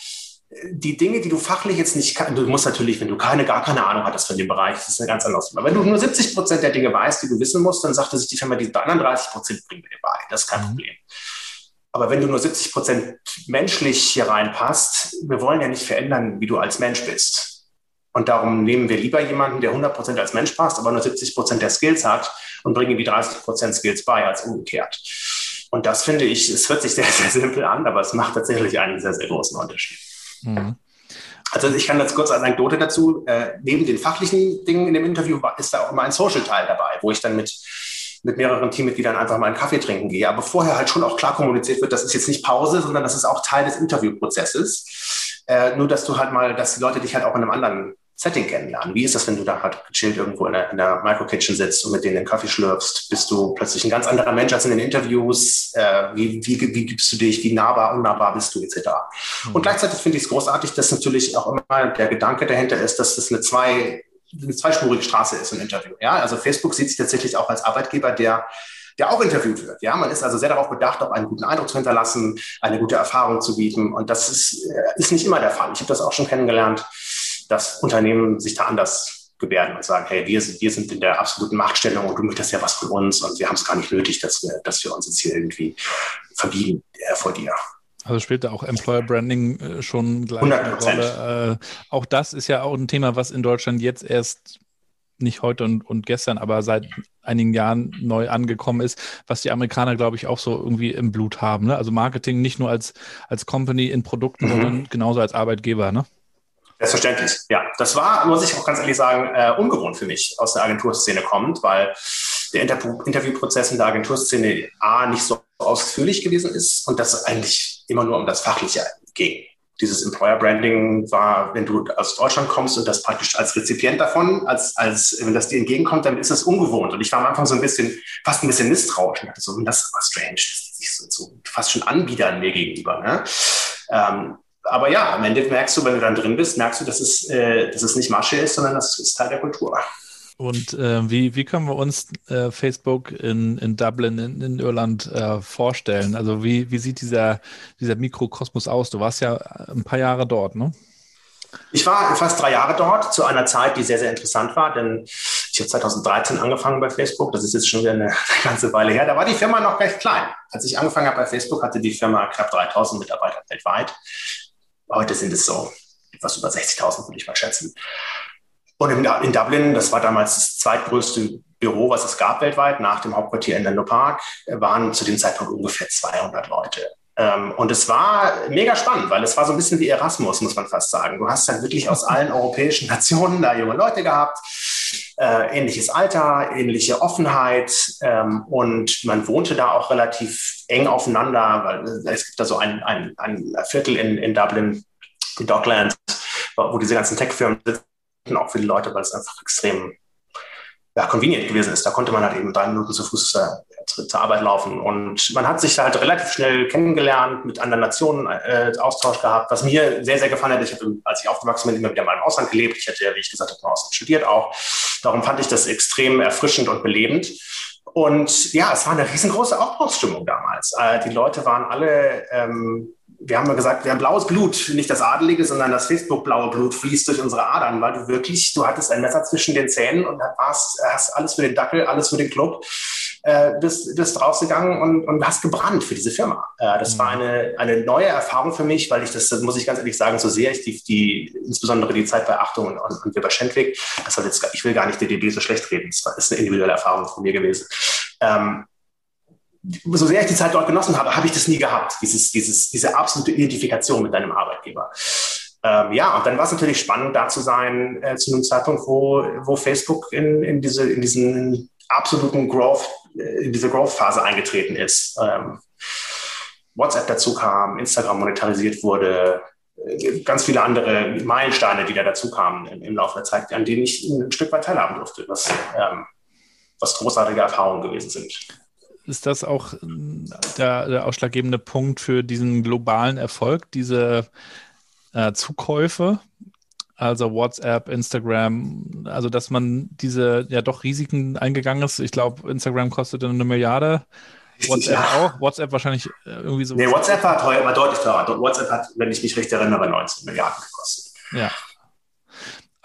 die Dinge, die du fachlich jetzt nicht kannst, du musst natürlich, wenn du keine, gar keine Ahnung hattest von dem Bereich, das ist eine ganz andere Sache. Wenn du nur 70 Prozent der Dinge weißt, die du wissen musst, dann sagte sich die Firma, die anderen 30 Prozent bringen wir dir bei. Das ist kein mhm. Aber wenn du nur 70 Prozent menschlich hier reinpasst, wir wollen ja nicht verändern, wie du als Mensch bist. Und darum nehmen wir lieber jemanden, der 100 Prozent als Mensch passt, aber nur 70 Prozent der Skills hat und bringen die 30 Prozent Skills bei, als umgekehrt. Und das finde ich, es hört sich sehr, (laughs) sehr simpel an, aber es macht tatsächlich einen sehr, sehr großen Unterschied. Mhm. Also ich kann jetzt kurz eine Anekdote dazu. Äh, neben den fachlichen Dingen in dem Interview ist da auch immer ein Social-Teil dabei, wo ich dann mit, mit mehreren Teammitgliedern einfach mal einen Kaffee trinken gehe. Aber vorher halt schon auch klar kommuniziert wird, das ist jetzt nicht Pause, sondern das ist auch Teil des Interviewprozesses. Äh, nur, dass du halt mal, dass die Leute dich halt auch in einem anderen Setting kennenlernen. Wie ist das, wenn du da halt gechillt irgendwo in der, in der Micro-Kitchen sitzt und mit denen den Kaffee schlürfst? Bist du plötzlich ein ganz anderer Mensch als in den Interviews? Äh, wie, wie, wie gibst du dich? Wie nahbar, unnahbar bist du, etc. Mhm. Und gleichzeitig finde ich es großartig, dass natürlich auch immer der Gedanke dahinter ist, dass das eine zwei eine zweispurige Straße ist, ein Interview. Ja, also Facebook sieht sich tatsächlich auch als Arbeitgeber, der der auch interviewt wird. Ja, man ist also sehr darauf bedacht, auch einen guten Eindruck zu hinterlassen, eine gute Erfahrung zu bieten. Und das ist, äh, ist nicht immer der Fall. Ich habe das auch schon kennengelernt dass Unternehmen sich da anders gebärden und sagen, hey, wir sind, wir sind in der absoluten Machtstellung und du möchtest ja was von uns und wir haben es gar nicht nötig, dass wir, dass wir uns jetzt hier irgendwie verbiegen äh, vor dir. Also spielt da auch Employer Branding äh, schon gleich 100%. eine Rolle. Äh, auch das ist ja auch ein Thema, was in Deutschland jetzt erst nicht heute und, und gestern, aber seit einigen Jahren neu angekommen ist, was die Amerikaner, glaube ich, auch so irgendwie im Blut haben. Ne? Also Marketing nicht nur als, als Company in Produkten, mhm. sondern genauso als Arbeitgeber. Ne? Selbstverständlich, ja. Das war, muss ich auch ganz ehrlich sagen, äh, ungewohnt für mich aus der Agenturszene kommt, weil der Inter Interviewprozess in der Agenturszene A nicht so ausführlich gewesen ist und das eigentlich immer nur um das Fachliche ging. Dieses Employer Branding war, wenn du aus Deutschland kommst und das praktisch als Rezipient davon, als, als wenn das dir entgegenkommt, dann ist es ungewohnt. Und ich war am Anfang so ein bisschen, fast ein bisschen misstrauisch und dachte so, das ist aber strange, das ist so, so fast schon Anbietern mir gegenüber. Ne? Ähm, aber ja, am Ende merkst du, wenn du dann drin bist, merkst du, dass es, äh, dass es nicht Masche ist, sondern das ist Teil der Kultur. Und äh, wie, wie können wir uns äh, Facebook in, in Dublin, in, in Irland äh, vorstellen? Also wie, wie sieht dieser, dieser Mikrokosmos aus? Du warst ja ein paar Jahre dort, ne? Ich war fast drei Jahre dort, zu einer Zeit, die sehr, sehr interessant war, denn ich habe 2013 angefangen bei Facebook. Das ist jetzt schon wieder eine, (laughs) eine ganze Weile her. Da war die Firma noch recht klein. Als ich angefangen habe bei Facebook, hatte die Firma knapp 3000 Mitarbeiter weltweit. Heute sind es so etwas über 60.000, würde ich mal schätzen. Und in, Dublin, das war damals das zweitgrößte Büro, was es gab weltweit, nach dem Hauptquartier in Menlo Park, waren zu dem Zeitpunkt ungefähr 200 Leute. Ähm, und es war mega spannend, weil es war so ein bisschen wie Erasmus, muss man fast sagen. Du hast dann wirklich aus (laughs) allen europäischen Nationen da junge Leute gehabt, äh, ähnliches Alter, ähnliche Offenheit ähm, und man wohnte da auch relativ eng aufeinander, weil es gibt da so ein, ein, ein Viertel in, in Dublin, die Docklands, wo diese ganzen Tech-Firmen sitzen, auch für die Leute, weil es einfach extrem ja, convenient gewesen ist. Da konnte man halt eben drei Minuten zu Fuß äh, zur, zur, Arbeit laufen. Und man hat sich halt relativ schnell kennengelernt, mit anderen Nationen äh, Austausch gehabt, was mir sehr, sehr gefallen hat. Ich habe, als ich aufgewachsen bin, immer wieder mal im Ausland gelebt. Ich hatte ja, wie ich gesagt habe, im Ausland studiert auch. Darum fand ich das extrem erfrischend und belebend. Und ja, es war eine riesengroße Aufbruchsstimmung damals. Äh, die Leute waren alle ähm, wir haben ja gesagt, wir haben blaues Blut, nicht das Adelige, sondern das Facebook-blaue Blut fließt durch unsere Adern, weil du wirklich, du hattest ein Messer zwischen den Zähnen und hast, hast alles für den Dackel, alles für den Club. äh, bist, bist rausgegangen und, und hast gebrannt für diese Firma. Äh, das mhm. war eine, eine neue Erfahrung für mich, weil ich das, das muss ich ganz ehrlich sagen, so sehr ich die, die insbesondere die Zeit bei Achtung und, und, und Weber Schendwick, das jetzt, ich will gar nicht DDB so schlecht reden, das ist eine individuelle Erfahrung von mir gewesen. Ähm, so sehr ich die Zeit dort genossen habe, habe ich das nie gehabt, dieses, dieses, diese absolute Identifikation mit deinem Arbeitgeber. Ähm, ja, und dann war es natürlich spannend, da zu sein, äh, zu einem Zeitpunkt, wo, wo Facebook in, in, diese, in diesen absoluten Growth, äh, in diese Growth-Phase eingetreten ist. Ähm, WhatsApp dazu kam, Instagram monetarisiert wurde, äh, ganz viele andere Meilensteine, die da dazu kamen im, im, Laufe der Zeit, an denen ich ein Stück weit teilhaben durfte, was, ähm, was großartige Erfahrungen gewesen sind ist das auch äh, der, der, ausschlaggebende Punkt für diesen globalen Erfolg, diese äh, Zukäufe? Also WhatsApp, Instagram, also dass man diese ja doch Risiken eingegangen ist. Ich glaube, Instagram kostet eine Milliarde. WhatsApp (laughs) ja. auch? WhatsApp wahrscheinlich äh, irgendwie so. Nee, WhatsApp war teuer, war deutlich teurer. WhatsApp hat, wenn ich mich recht erinnere, 19 Milliarden gekostet. Ja,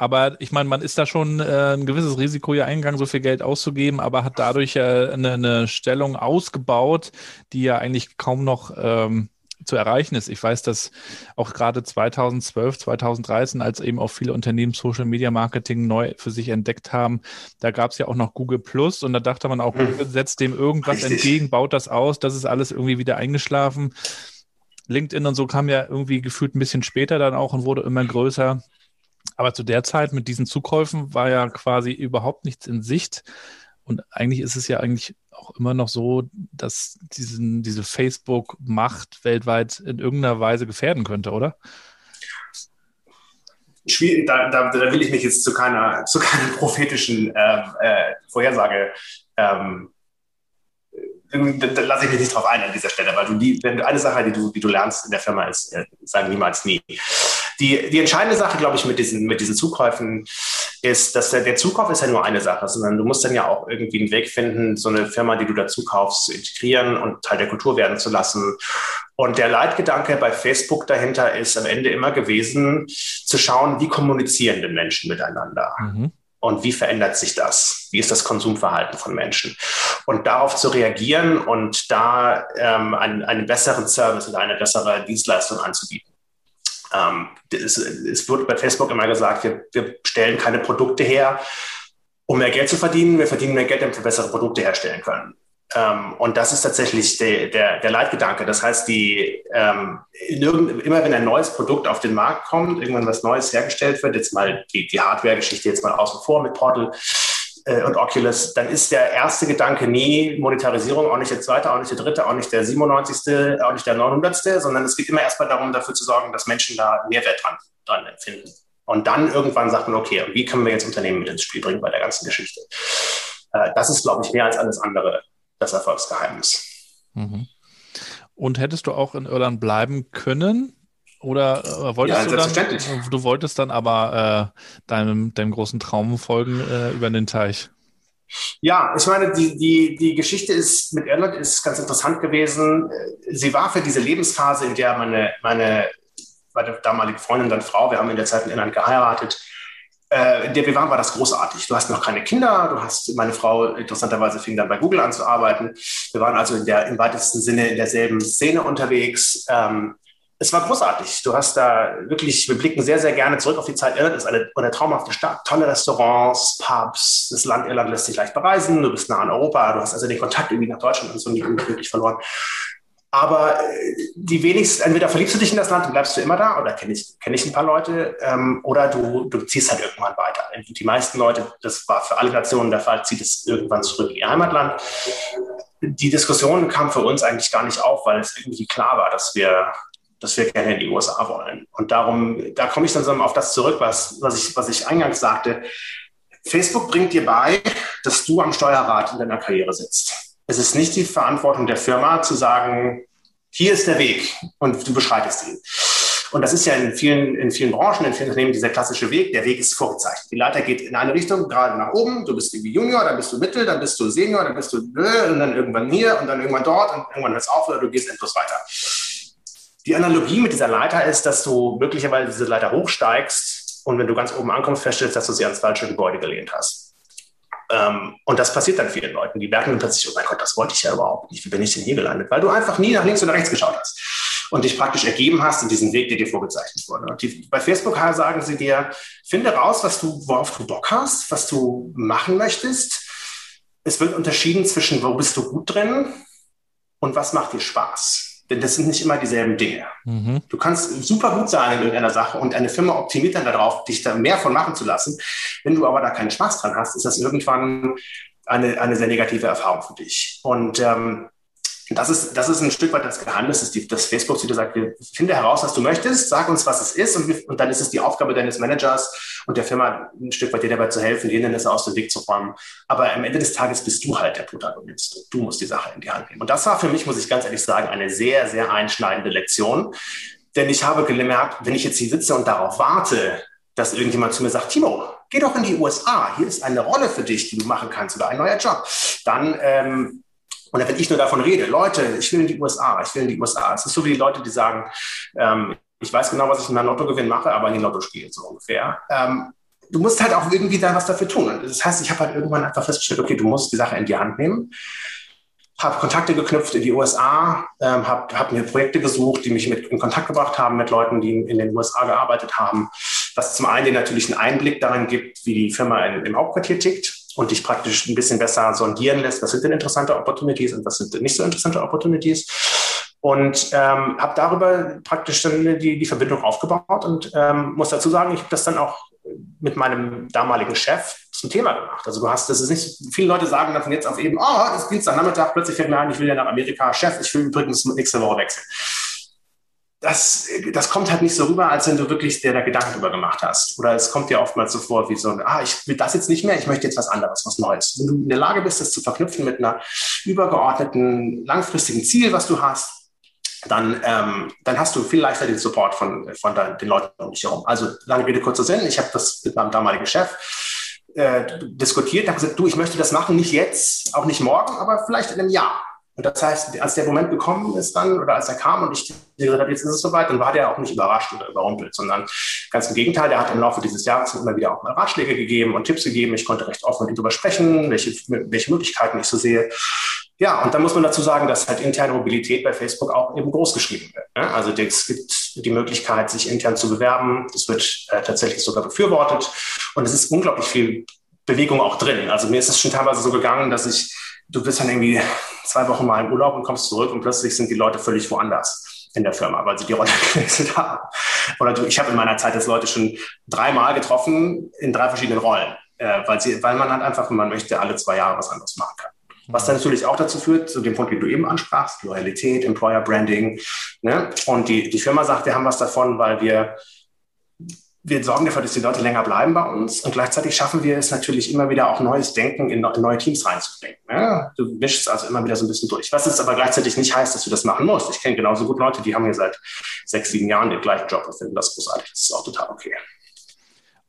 aber ich meine, man ist da schon äh, ein gewisses Risiko ja eingegangen, so viel Geld auszugeben, aber hat dadurch äh, eine, eine, Stellung ausgebaut, die ja eigentlich kaum noch ähm, zu erreichen ist. Ich weiß, dass auch gerade 2012, 2013, als eben auch viele Unternehmen Social Media Marketing neu für sich entdeckt haben, da gab es ja auch noch Google Plus und da dachte man auch, Google setzt dem irgendwas Richtig. entgegen, baut das aus, das ist alles irgendwie wieder eingeschlafen. LinkedIn und so kam ja irgendwie gefühlt ein bisschen später dann auch und wurde immer größer. Aber zu der Zeit mit diesen Zukäufen war ja quasi überhaupt nichts in Sicht. Und eigentlich ist es ja eigentlich auch immer noch so, dass diesen, diese Facebook-Macht weltweit in irgendeiner Weise gefährden könnte, oder? Schwierig, da, da, da will ich mich jetzt zu keiner, zu keiner (laughs) prophetischen ähm, äh, Vorhersage ähm, da lasse ich mich nicht drauf ein an dieser Stelle, weil du die, wenn du eine Sache, die du, die du lernst in der Firma ist, äh, sagen niemals nie. Die, die entscheidende Sache, glaube ich, mit diesen, mit diesen Zukäufen ist, dass der, der Zukauf ist ja nur eine Sache, sondern du musst dann ja auch irgendwie einen Weg finden, so eine Firma, die du dazu kaufst, zu integrieren und Teil der Kultur werden zu lassen. Und der Leitgedanke bei Facebook dahinter ist am Ende immer gewesen, zu schauen, wie kommunizieren denn Menschen miteinander? Mhm und wie verändert sich das? Wie ist das Konsumverhalten von Menschen? Und darauf zu reagieren und da ähm, einen, einen besseren Service oder eine bessere Dienstleistung anzubieten. Ähm, es, es, wird bei Facebook immer gesagt, wir, wir stellen keine Produkte her, um mehr Geld zu verdienen. Wir verdienen mehr Geld, damit wir bessere Produkte herstellen können. Ähm, und das ist tatsächlich der, der, der Leitgedanke. Das heißt, die, ähm, immer wenn ein neues Produkt auf den Markt kommt, irgendwann was Neues hergestellt wird, jetzt mal die, die Hardware-Geschichte jetzt mal außen vor mit Portal äh, und Oculus, dann ist der erste Gedanke nie Monetarisierung, auch nicht der zweite, auch nicht der dritte, auch nicht der 97., auch nicht der 900., sondern es geht immer erstmal darum, dafür zu sorgen, dass Menschen da Mehrwert dran, dran empfinden. Und dann irgendwann sagt man, okay, wie können wir jetzt Unternehmen mit ins Spiel bringen bei der ganzen Geschichte? Äh, das ist, glaube ich, mehr als alles andere das Erfolgsgeheimnis. Mhm. Und hättest du auch in Irland bleiben können? Oder äh, wolltest ja, du dann, du wolltest dann aber äh, deinem, deinem großen Traum folgen äh, über den Teich? Ja, ich meine, die, die, die Geschichte ist mit Irland ist ganz interessant gewesen. Sie war für diese Lebensphase, in der meine, meine, meine damalige Freundin, dann Frau, wir haben in der Zeit in Irland geheiratet, äh, in der wir waren, war das großartig. Du hast noch keine Kinder, du hast, meine Frau interessanterweise fing dann bei Google an zu arbeiten. Wir waren also in der, im weitesten Sinne in derselben Szene unterwegs. Ähm, es war großartig. Du hast da wirklich, wir blicken sehr, sehr gerne zurück auf die Zeit Irland. Ist eine, eine traumhafte Stadt, tolle Restaurants, Pubs. Das Land Irland lässt sich leicht bereisen. Du bist nah an Europa. Du hast also den Kontakt irgendwie nach Deutschland und so nicht wirklich verloren. Aber äh, die wenigsten, entweder verliebst du dich in das Land und bleibst du immer da, oder kenne ich, kenn ich ein paar Leute, ähm, oder du, du ziehst halt irgendwann weiter. Die meisten Leute, das war für alle Nationen der Fall, zieht es irgendwann zurück in ihr Heimatland. Die Diskussion kam für uns eigentlich gar nicht auf, weil es irgendwie klar war, dass wir, dass wir gerne in die USA wollen. Und darum, da komme ich dann so auf das zurück, was, was, ich, was ich eingangs sagte. Facebook bringt dir bei, dass du am Steuerrad in deiner Karriere sitzt es ist nicht die Verantwortung der Firma zu sagen, hier ist der Weg und du beschreitest ihn. Und das ist ja in vielen, in vielen Branchen, in vielen Unternehmen dieser klassische Weg. Der Weg ist vorgezeichnet. Die Leiter geht in eine Richtung, gerade nach oben. Du bist irgendwie Junior, dann bist du Mittel, dann bist du Senior, dann bist du und dann irgendwann hier und dann irgendwann dort und irgendwann hört es auf oder du gehst endlos weiter. Die Analogie mit dieser Leiter ist, dass du möglicherweise diese Leiter hochsteigst und wenn du ganz oben ankommst, feststellst, dass du sie ans falsche Gebäude gelehnt hast. Ähm, und das passiert dann vielen Leuten. Die merken dann plötzlich, oh mein Gott, das wollte ich ja überhaupt nicht. Wie bin ich denn hier gelandet? Weil du einfach nie nach links oder rechts geschaut hast und dich praktisch ergeben hast in diesen Weg, der dir vorgezeichnet wurde. Die, bei Facebook sagen sie dir, finde raus, was du, worauf du Bock hast, was du machen möchtest. Es wird unterschieden zwischen, wo bist du gut drin und was macht dir Spaß. Denn das sind nicht immer dieselben Dinge. Mhm. Du kannst super gut sein in irgendeiner Sache und eine Firma optimiert dann darauf, dich da mehr von machen zu lassen. Wenn du aber da keinen Spaß dran hast, ist das irgendwann eine, eine sehr negative Erfahrung für dich. Und ähm, das ist, das ist ein Stück weit das Geheimnis, dass, die, dass Facebook zu dir sagt, wir finde heraus, was du möchtest, sag uns, was es ist und, wir, und, dann ist es die Aufgabe deines Managers und der Firma ein Stück weit dir dabei zu helfen, Hindernisse aus dem Weg zu räumen. Aber am Ende des Tages bist du halt der Protagonist. Du musst die Sache in die Hand nehmen. Und das war für mich, muss ich ganz ehrlich sagen, eine sehr, sehr einschneidende Lektion. Denn ich habe gemerkt, wenn ich jetzt hier sitze und darauf warte, dass irgendjemand zu mir sagt, Timo, geh doch in die USA, hier ist eine Rolle für dich, die du machen kannst oder ein neuer Job, dann ähm, und wenn ich nur davon rede, Leute, ich will in die USA, ich will in die USA. Es ist so wie die Leute, die sagen, ähm, ich weiß genau, was ich in meinem Lottogewinn mache, aber in die Lotto spiele, so ungefähr. Ähm, du musst halt auch irgendwie da was dafür tun. Das heißt, ich habe halt irgendwann einfach festgestellt, okay, du musst die Sache in die Hand nehmen. Habe Kontakte geknüpft in die USA, ähm, habe hab mir Projekte gesucht, die mich mit in Kontakt gebracht haben mit Leuten, die in den USA gearbeitet haben. Was zum einen natürlich einen Einblick darin gibt, wie die Firma in, im Hauptquartier tickt und dich praktisch ein bisschen besser sondieren lässt, was sind denn interessante Opportunities und was sind denn nicht so interessante Opportunities. Und ähm, habe darüber praktisch dann die, die Verbindung aufgebaut und ähm, muss dazu sagen, ich habe das dann auch mit meinem damaligen Chef zum Thema gemacht. Also du hast, das ist nicht, viele Leute sagen dann von jetzt auf eben, oh, es ist Dienstagnachmittag, plötzlich fällt mir ein, ich will ja nach Amerika, Chef, ich will übrigens nächste Woche wechseln das, das kommt halt nicht so rüber, als wenn du wirklich dir da Gedanken drüber gemacht hast. Oder es kommt dir oftmals so vor wie so, ah, ich will das jetzt nicht mehr, ich möchte jetzt was anderes, was Neues. Wenn du in der Lage bist, das zu verknüpfen mit einer übergeordneten, langfristigen Ziel, was du hast, dann, ähm, dann hast du viel leichter den Support von, von den Leuten um dich herum. Also lange Rede, kurzer Sinn. Ich habe das mit meinem damaligen Chef äh, diskutiert, habe gesagt, du, ich möchte das machen, nicht jetzt, auch nicht morgen, aber vielleicht in einem Jahr. Und das heißt, als der Moment gekommen ist dann, oder als er kam und ich gesagt habe, jetzt ist es soweit, dann war der auch nicht überrascht oder überrumpelt, sondern ganz im Gegenteil, der hat im Laufe dieses Jahres immer wieder auch mal Ratschläge gegeben und Tipps gegeben. Ich konnte recht offen mit ihm darüber sprechen, welche, welche Möglichkeiten ich so sehe. Ja, und dann muss man dazu sagen, dass halt interne Mobilität bei Facebook auch eben groß geschrieben wird. Ne? Also es gibt die Möglichkeit, sich intern zu bewerben. Das wird äh, tatsächlich sogar befürwortet. Und es ist unglaublich viel Bewegung auch drin. Also mir ist es schon teilweise so gegangen, dass ich du bist dann irgendwie zwei Wochen mal im Urlaub und kommst zurück und plötzlich sind die Leute völlig woanders in der Firma, weil sie die Rolle (laughs) gewechselt haben. Oder du, ich habe in meiner Zeit das Leute schon dreimal getroffen in drei verschiedenen Rollen, äh, weil, sie, weil man halt einfach, man möchte alle zwei Jahre was anderes machen kann. Was dann natürlich auch dazu führt, zu dem Punkt, den du eben ansprachst, Loyalität, Employer Branding. Ne? Und die, die Firma sagt, wir haben was davon, weil wir wir sorgen dafür, dass die Leute länger bleiben bei uns und gleichzeitig schaffen wir es natürlich immer wieder auch neues Denken in, neue Teams reinzubringen. Ja, du mischst also immer wieder so ein bisschen durch. Was es aber gleichzeitig nicht heißt, dass du das machen musst. Ich kenne genauso gut Leute, die haben hier seit sechs, sieben Jahren den gleichen Job und finden das großartig. Das ist auch total okay.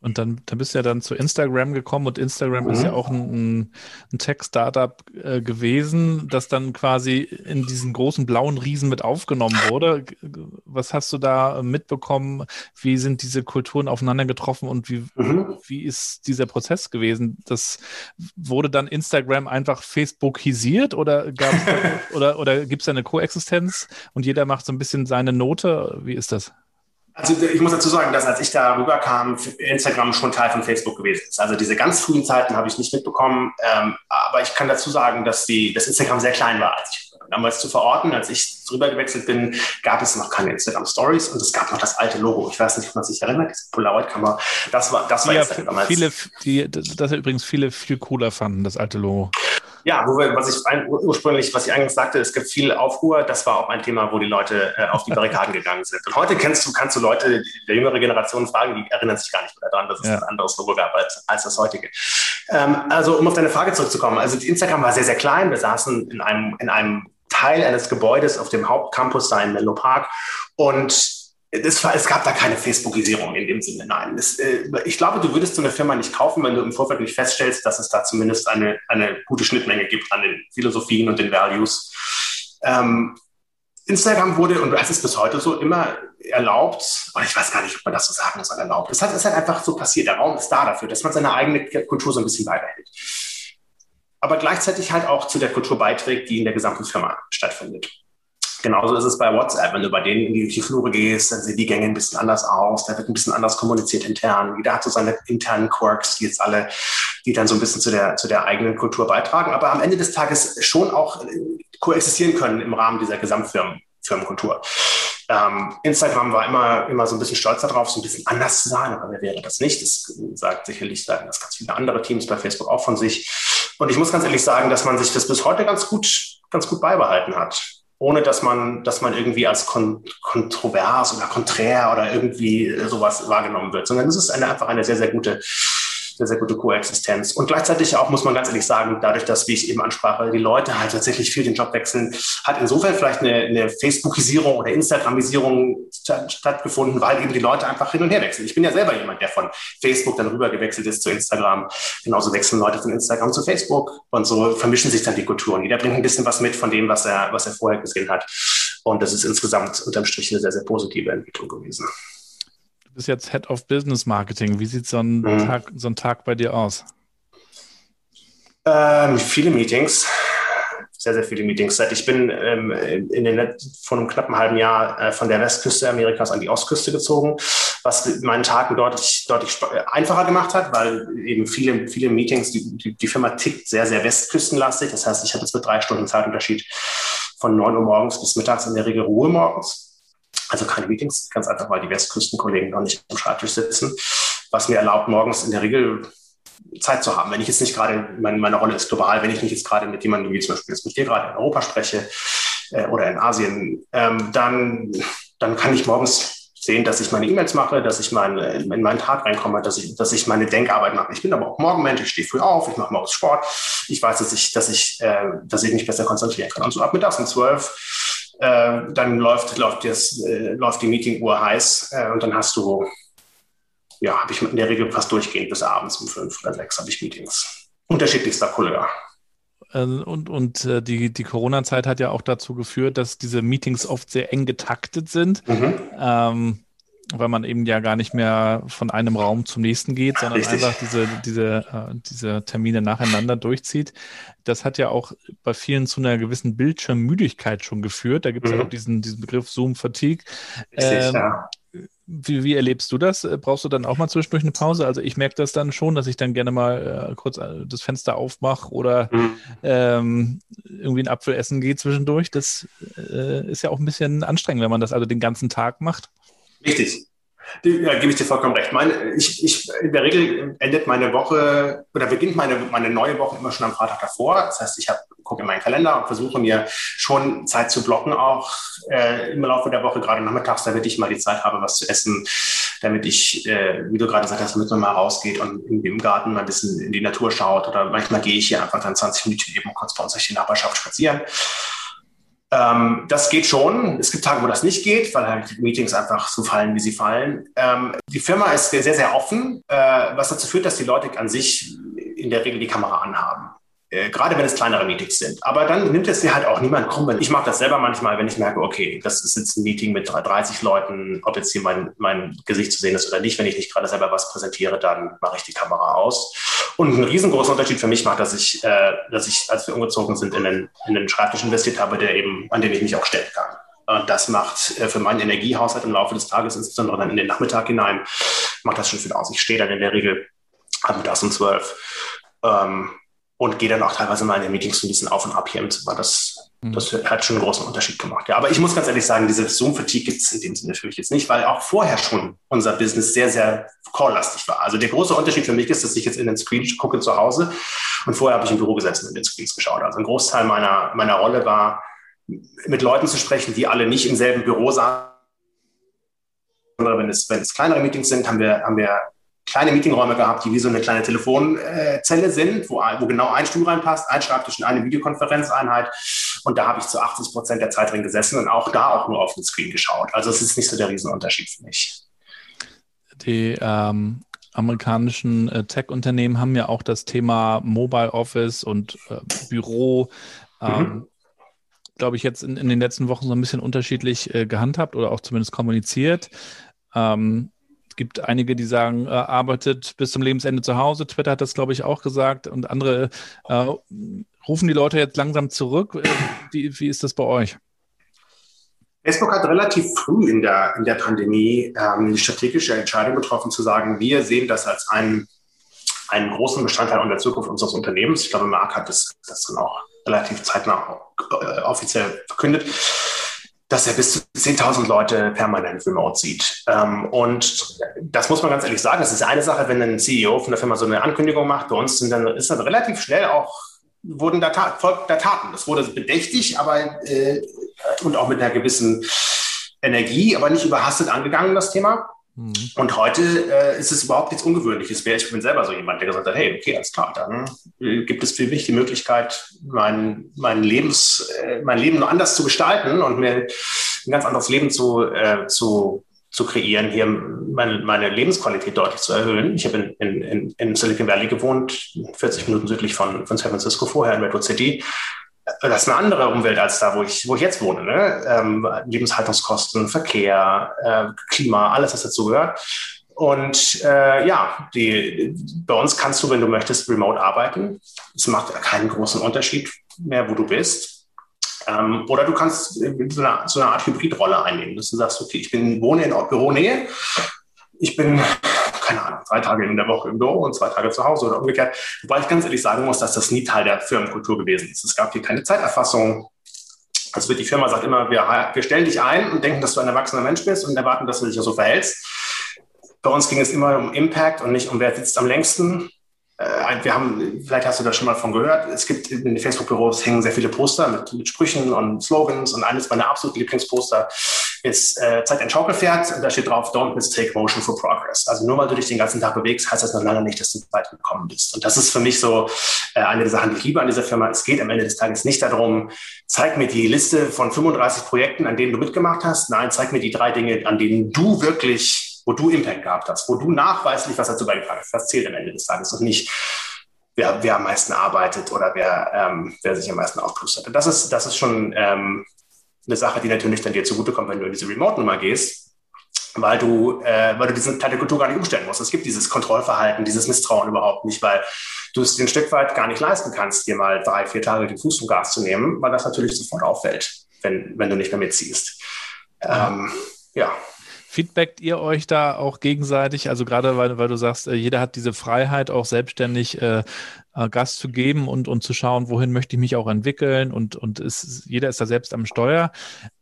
Und dann, dann bist du ja dann zu Instagram gekommen und Instagram mhm. ist ja mhm. auch ein, ein Tech-Startup äh, gewesen, das dann quasi in diesen großen blauen Riesen mit aufgenommen wurde. Was hast du da mitbekommen? Wie sind diese Kulturen aufeinander getroffen und wie, mhm. wie ist dieser Prozess gewesen? Das wurde dann Instagram einfach Facebookisiert oder gab's (laughs) oder, oder gibt es da eine Koexistenz und jeder macht so ein bisschen seine Note? Wie ist das? Also ich muss dazu sagen, dass als ich da rüberkam, Instagram schon Teil von Facebook gewesen ist. Also diese ganz frühen Zeiten habe ich nicht mitbekommen. Ähm, aber ich kann dazu sagen, dass die, das Instagram sehr klein war, als ich damals zu verorten. Als ich drüber gewechselt bin, gab es noch keine Instagram Stories und es gab noch das alte Logo. Ich weiß nicht, ob man sich erinnert, diese Polaroid-Kamera. Das war, das war ja, Instagram damals. Viele, die, das übrigens viele viel cooler fanden, das alte Logo. Ja, wo wir, was ich ursprünglich, was ich eingangs sagte, es gibt viel Aufruhr. Das war auch ein Thema, wo die Leute äh, auf die Barrikaden (laughs) gegangen sind. Und heute kennst du, kannst du Leute der jüngere Generation fragen, die erinnern sich gar nicht mehr daran, dass es ja. ein anderes Logo gab als, als das heutige. Ähm, also, um auf deine Frage zurückzukommen. Also, Instagram war sehr, sehr klein. Wir saßen in einem, in einem Teil eines Gebäudes auf dem Hauptcampus da in Menlo Park und es, es, gab da keine Facebookisierung in dem Sinne, nein. Es, äh, ich glaube, du würdest so eine Firma nicht kaufen, wenn du im Vorfeld nicht feststellst, dass es da zumindest eine, eine gute Schnittmenge gibt an den Philosophien und den Values. Ähm, Instagram wurde, und das ist bis heute so, immer erlaubt, und ich weiß gar nicht, ob man das so sagen soll, erlaubt. Es es hat einfach so passiert. Der Raum ist da dafür, dass man seine eigene Kultur so ein bisschen weiterhält. aber gleichzeitig halt auch zu der Kultur beiträgt, die in der gesamten Firma stattfindet. Genauso ist es bei WhatsApp. Wenn du bei denen in die Flure gehst, dann sehen die Gänge ein bisschen anders aus. Da wird ein bisschen anders kommuniziert intern. Jeder hat so seine internen Quirks, die jetzt alle, die dann so ein bisschen zu der, zu der eigenen Kultur beitragen. Aber am Ende des Tages schon auch äh, koexistieren können im Rahmen dieser Gesamtfirmenkultur. Ähm, Instagram war immer, immer so ein bisschen stolz darauf, so ein bisschen anders zu sein, aber wer wäre das nicht? Das sagt sicherlich sagen das ganz viele andere Teams bei Facebook auch von sich. Und ich muss ganz ehrlich sagen, dass man sich das bis heute ganz gut, ganz gut beibehalten hat ohne dass man, dass man irgendwie als kon kontrovers oder konträr oder irgendwie sowas wahrgenommen wird, sondern es ist eine, einfach eine sehr, sehr gute sehr, sehr gute Koexistenz. Und gleichzeitig auch, muss man ganz ehrlich sagen, dadurch, dass, wie ich eben ansprache, die Leute halt tatsächlich viel den Job wechseln, hat insofern vielleicht eine, eine Facebookisierung oder Instagramisierung stattgefunden, weil eben die Leute einfach hin und her wechseln. Ich bin ja selber jemand, der von Facebook dann rüber gewechselt ist zu Instagram. Genauso wechseln Leute von Instagram zu Facebook und so vermischen sich dann die Kulturen. Jeder bringt ein bisschen was mit von dem, was er, was er vorher gesehen hat. Und das ist insgesamt unterm Strich eine sehr, sehr positive Entwicklung gewesen. Du bist jetzt Head of Business Marketing. Wie sieht so ein, mhm. Tag, so ein Tag bei dir aus? Ähm, viele Meetings, sehr, sehr viele Meetings. Ich bin ähm, in den, vor einem knappen halben Jahr äh, von der Westküste Amerikas an die Ostküste gezogen, was meinen Tag deutlich, deutlich einfacher gemacht hat, weil eben viele, viele Meetings, die, die, die Firma tickt sehr, sehr westküstenlastig. Das heißt, ich habe jetzt mit drei Stunden Zeitunterschied von 9 Uhr morgens bis mittags in der Regel Ruhe morgens. Also keine Meetings, ganz einfach, weil die Westküstenkollegen noch nicht am Schreibtisch sitzen, was mir erlaubt, morgens in der Regel Zeit zu haben. Wenn ich jetzt nicht gerade, meine, meine Rolle ist global, wenn ich nicht jetzt gerade mit jemandem, wie zum Beispiel jetzt mit dir gerade in Europa spreche äh, oder in Asien, ähm, dann, dann kann ich morgens sehen, dass ich meine E-Mails mache, dass ich meine, in meinen Tag reinkomme, dass ich, dass ich meine Denkarbeit mache. Ich bin aber auch Morgenmensch, ich stehe früh auf, ich mache morgens Sport. Ich weiß, dass ich, dass ich, äh, dass ich mich besser konzentrieren kann. Und so ab mittags um zwölf äh, dann läuft, läuft, das, äh, läuft die Meetinguhr heiß äh, und dann hast du, ja, habe ich in der Regel fast durchgehend bis abends um fünf oder sechs habe ich Meetings. Unterschiedlichster Couleur. Äh, und, und äh, die, die Corona-Zeit hat ja auch dazu geführt, dass diese Meetings oft sehr eng getaktet sind. Mhm. Ähm, weil man eben ja gar nicht mehr von einem Raum zum nächsten geht, sondern Richtig. einfach diese, diese, äh, diese Termine nacheinander durchzieht. Das hat ja auch bei vielen zu einer gewissen Bildschirmmüdigkeit schon geführt. Da gibt es mhm. ja auch diesen, diesen Begriff Zoom-Fatigue. Ähm, ja. Wie, wie, erlebst du das? Brauchst du dann auch mal zwischendurch eine Pause? Also ich merke das dann schon, dass ich dann gerne mal äh, kurz äh, das Fenster aufmache oder mhm. ähm, irgendwie einen Apfel essen gehe zwischendurch. Das äh, ist ja auch ein bisschen anstrengend, wenn man das also den ganzen Tag macht. Richtig. Ja, gebe ich dir vollkommen recht. Meine, ich, ich, in der Regel endet meine Woche oder beginnt meine, meine neue Woche immer schon am Freitag davor. Das heißt, ich gucke in meinen Kalender und versuche mir schon Zeit zu blocken, auch äh, im Laufe der Woche, gerade nachmittags, damit ich mal die Zeit habe, was zu essen, damit ich, äh, wie du gerade gesagt hast, damit man mal rausgeht und irgendwie im Garten mal ein bisschen in die Natur schaut. Oder manchmal gehe ich hier einfach dann 20 Minuten eben kurz bei uns durch die Nachbarschaft spazieren. Ähm, das geht schon. Es gibt Tage, wo das nicht geht, weil halt Meetings einfach so fallen, wie sie fallen. Ähm, die Firma ist sehr, sehr offen, äh, was dazu führt, dass die Leute an sich in der Regel die Kamera anhaben. Äh, gerade wenn es kleinere Meetings sind. Aber dann nimmt es dir halt auch niemand krumm. Ich mache das selber manchmal, wenn ich merke, okay, das ist jetzt ein Meeting mit 30 Leuten, ob jetzt hier mein, mein Gesicht zu sehen ist oder nicht. Wenn ich nicht gerade selber was präsentiere, dann mache ich die Kamera aus. Und ein riesengroßer Unterschied für mich macht, dass ich, äh, dass ich, als wir umgezogen sind, in einen, in einen Schreibtisch investiert habe, der eben, an den ich mich auch stellen kann. Und das macht äh, für meinen Energiehaushalt im Laufe des Tages, insbesondere dann in den Nachmittag hinein, macht das schon viel aus. Ich stehe dann in der Regel ab das um zwölf. Ähm, und gehe dann auch teilweise mal in den Meetings ein bisschen auf und ab hier im Zimmer. Das, mhm. das hat schon einen großen Unterschied gemacht. Ja, aber ich muss ganz ehrlich sagen, diese Zoom-Fatigue gibt es in dem Sinne für mich jetzt nicht, weil auch vorher schon unser Business sehr, sehr call-lastig war. Also der große Unterschied für mich ist, dass ich jetzt in den Screen gucke zu Hause und vorher habe ich im Büro gesessen und in den Screens geschaut. Also ein Großteil meiner, meiner Rolle war, mit Leuten zu sprechen, die alle nicht im selben Büro saßen. Wenn es, wenn es kleinere Meetings sind, haben wir, haben wir kleine Meetingräume gehabt, die wie so eine kleine Telefonzelle sind, wo, wo genau ein Stuhl reinpasst, ein Schreibtisch und eine Videokonferenzeinheit. Und da habe ich zu 80 Prozent der Zeit drin gesessen und auch da auch nur auf den Screen geschaut. Also es ist nicht so der Riesenunterschied für mich. Die ähm, amerikanischen äh, Tech-Unternehmen haben ja auch das Thema Mobile Office und äh, Büro. Ähm, mhm glaube ich, jetzt in, in, den letzten Wochen so ein bisschen unterschiedlich äh, gehandhabt oder auch zumindest kommuniziert. Ähm, gibt einige, die sagen, äh, arbeitet bis zum Lebensende zu Hause. Twitter hat das, glaube ich, auch gesagt. Und andere äh, rufen die Leute jetzt langsam zurück. Äh, wie, wie ist das bei euch? Facebook hat relativ früh in der, in der Pandemie ähm, die strategische Entscheidung getroffen, zu sagen, wir sehen das als einen, einen großen Bestandteil der Zukunft unseres Unternehmens. Ich glaube, Marc hat das, das dann auch relativ zeitnah äh, offiziell verkündet dass er bis zu 10.000 Leute permanent remote sieht. Ähm, und das muss man ganz ehrlich sagen, das ist eine Sache, wenn ein CEO von der Firma so eine Ankündigung macht. Bei uns dann, ist dann relativ schnell auch, wurden da, folgt da Taten. Das wurde bedächtig, aber äh, und auch mit einer gewissen Energie, aber nicht überhastet angegangen, das Thema. Mhm. Und heute äh, ist es überhaupt nichts Ungewöhnliches. Ich bin selber so jemand, der gesagt hat, hey, okay, alles klar, dann äh, gibt es für mich die Möglichkeit, mein, mein, Lebens, äh, mein Leben noch anders zu gestalten und mir ein ganz anderes Leben zu, äh, zu, zu kreieren, hier meine, meine Lebensqualität deutlich zu erhöhen. Ich habe in, in, in Silicon Valley gewohnt, 40 Minuten südlich von, von San Francisco, vorher in Redwood City das ist eine andere Umwelt als da, wo ich, wo ich jetzt wohne. Ne? Ähm, Lebenshaltungskosten, Verkehr, äh, Klima, alles, was dazu gehört. Und äh, ja, die, bei uns kannst du, wenn du möchtest, remote arbeiten. Es macht keinen großen Unterschied mehr, wo du bist. Ähm, oder du kannst so eine, so eine Art Hybridrolle einnehmen, dass du sagst, okay, ich bin, wohne in Büronähe, ich bin keine Ahnung, drei Tage in der Woche im Büro und zwei Tage zu Hause oder umgekehrt. Wobei ich ganz ehrlich sagen muss, dass das nie Teil der Firmenkultur gewesen ist. Es gab hier keine Zeiterfassung. Also wird die Firma sagt immer, wir, wir stellen dich ein und denken, dass du ein erwachsener Mensch bist und erwarten, dass du dich so verhältst. Bei uns ging es immer um Impact und nicht um wer sitzt am längsten. Äh, wir haben, vielleicht hast du das schon mal von gehört, es gibt in den Facebook-Büros hängen sehr viele Poster mit, mit, Sprüchen und Slogans und eines meiner absoluten Lieblingsposter ist äh, Zeit ein Schaukelpferd und da steht drauf, don't mistake motion for progress. Also nur weil du dich den ganzen Tag bewegst, heißt das noch lange nicht, dass du weit gekommen bist. Und das ist für mich so äh, eine der Sachen, die ich liebe an dieser Firma. Es geht am Ende des Tages nicht darum, zeig mir die Liste von 35 Projekten, an denen du mitgemacht hast. Nein, zeig mir die drei Dinge, an denen du wirklich wo du Impact gehabt hast, wo du nachweislich was dazu beigetragen hast. Das zählt am Ende des Tages und nicht, wer, wer am meisten arbeitet oder wer, ähm, wer sich am meisten aufplustert. Das ist, das ist schon ähm, eine Sache, die natürlich dann dir zugutekommt, wenn du in diese Remote-Nummer gehst, weil du, äh, weil du diese Teil der Kultur gar nicht umstellen musst. Es gibt dieses Kontrollverhalten, dieses Misstrauen überhaupt nicht, weil du es dir ein Stück weit gar nicht leisten kannst, dir mal drei, vier Tage den Fuß vom Gas zu nehmen, weil das natürlich sofort auffällt, wenn, wenn du nicht mehr mitziehst. Ähm, ja. Feedbackt ihr euch da auch gegenseitig? Also gerade weil, weil du sagst, äh, jeder hat diese Freiheit, auch selbstständig äh, äh, Gas zu geben und, und zu schauen, wohin möchte ich mich auch entwickeln und, und ist, jeder ist da selbst am Steuer.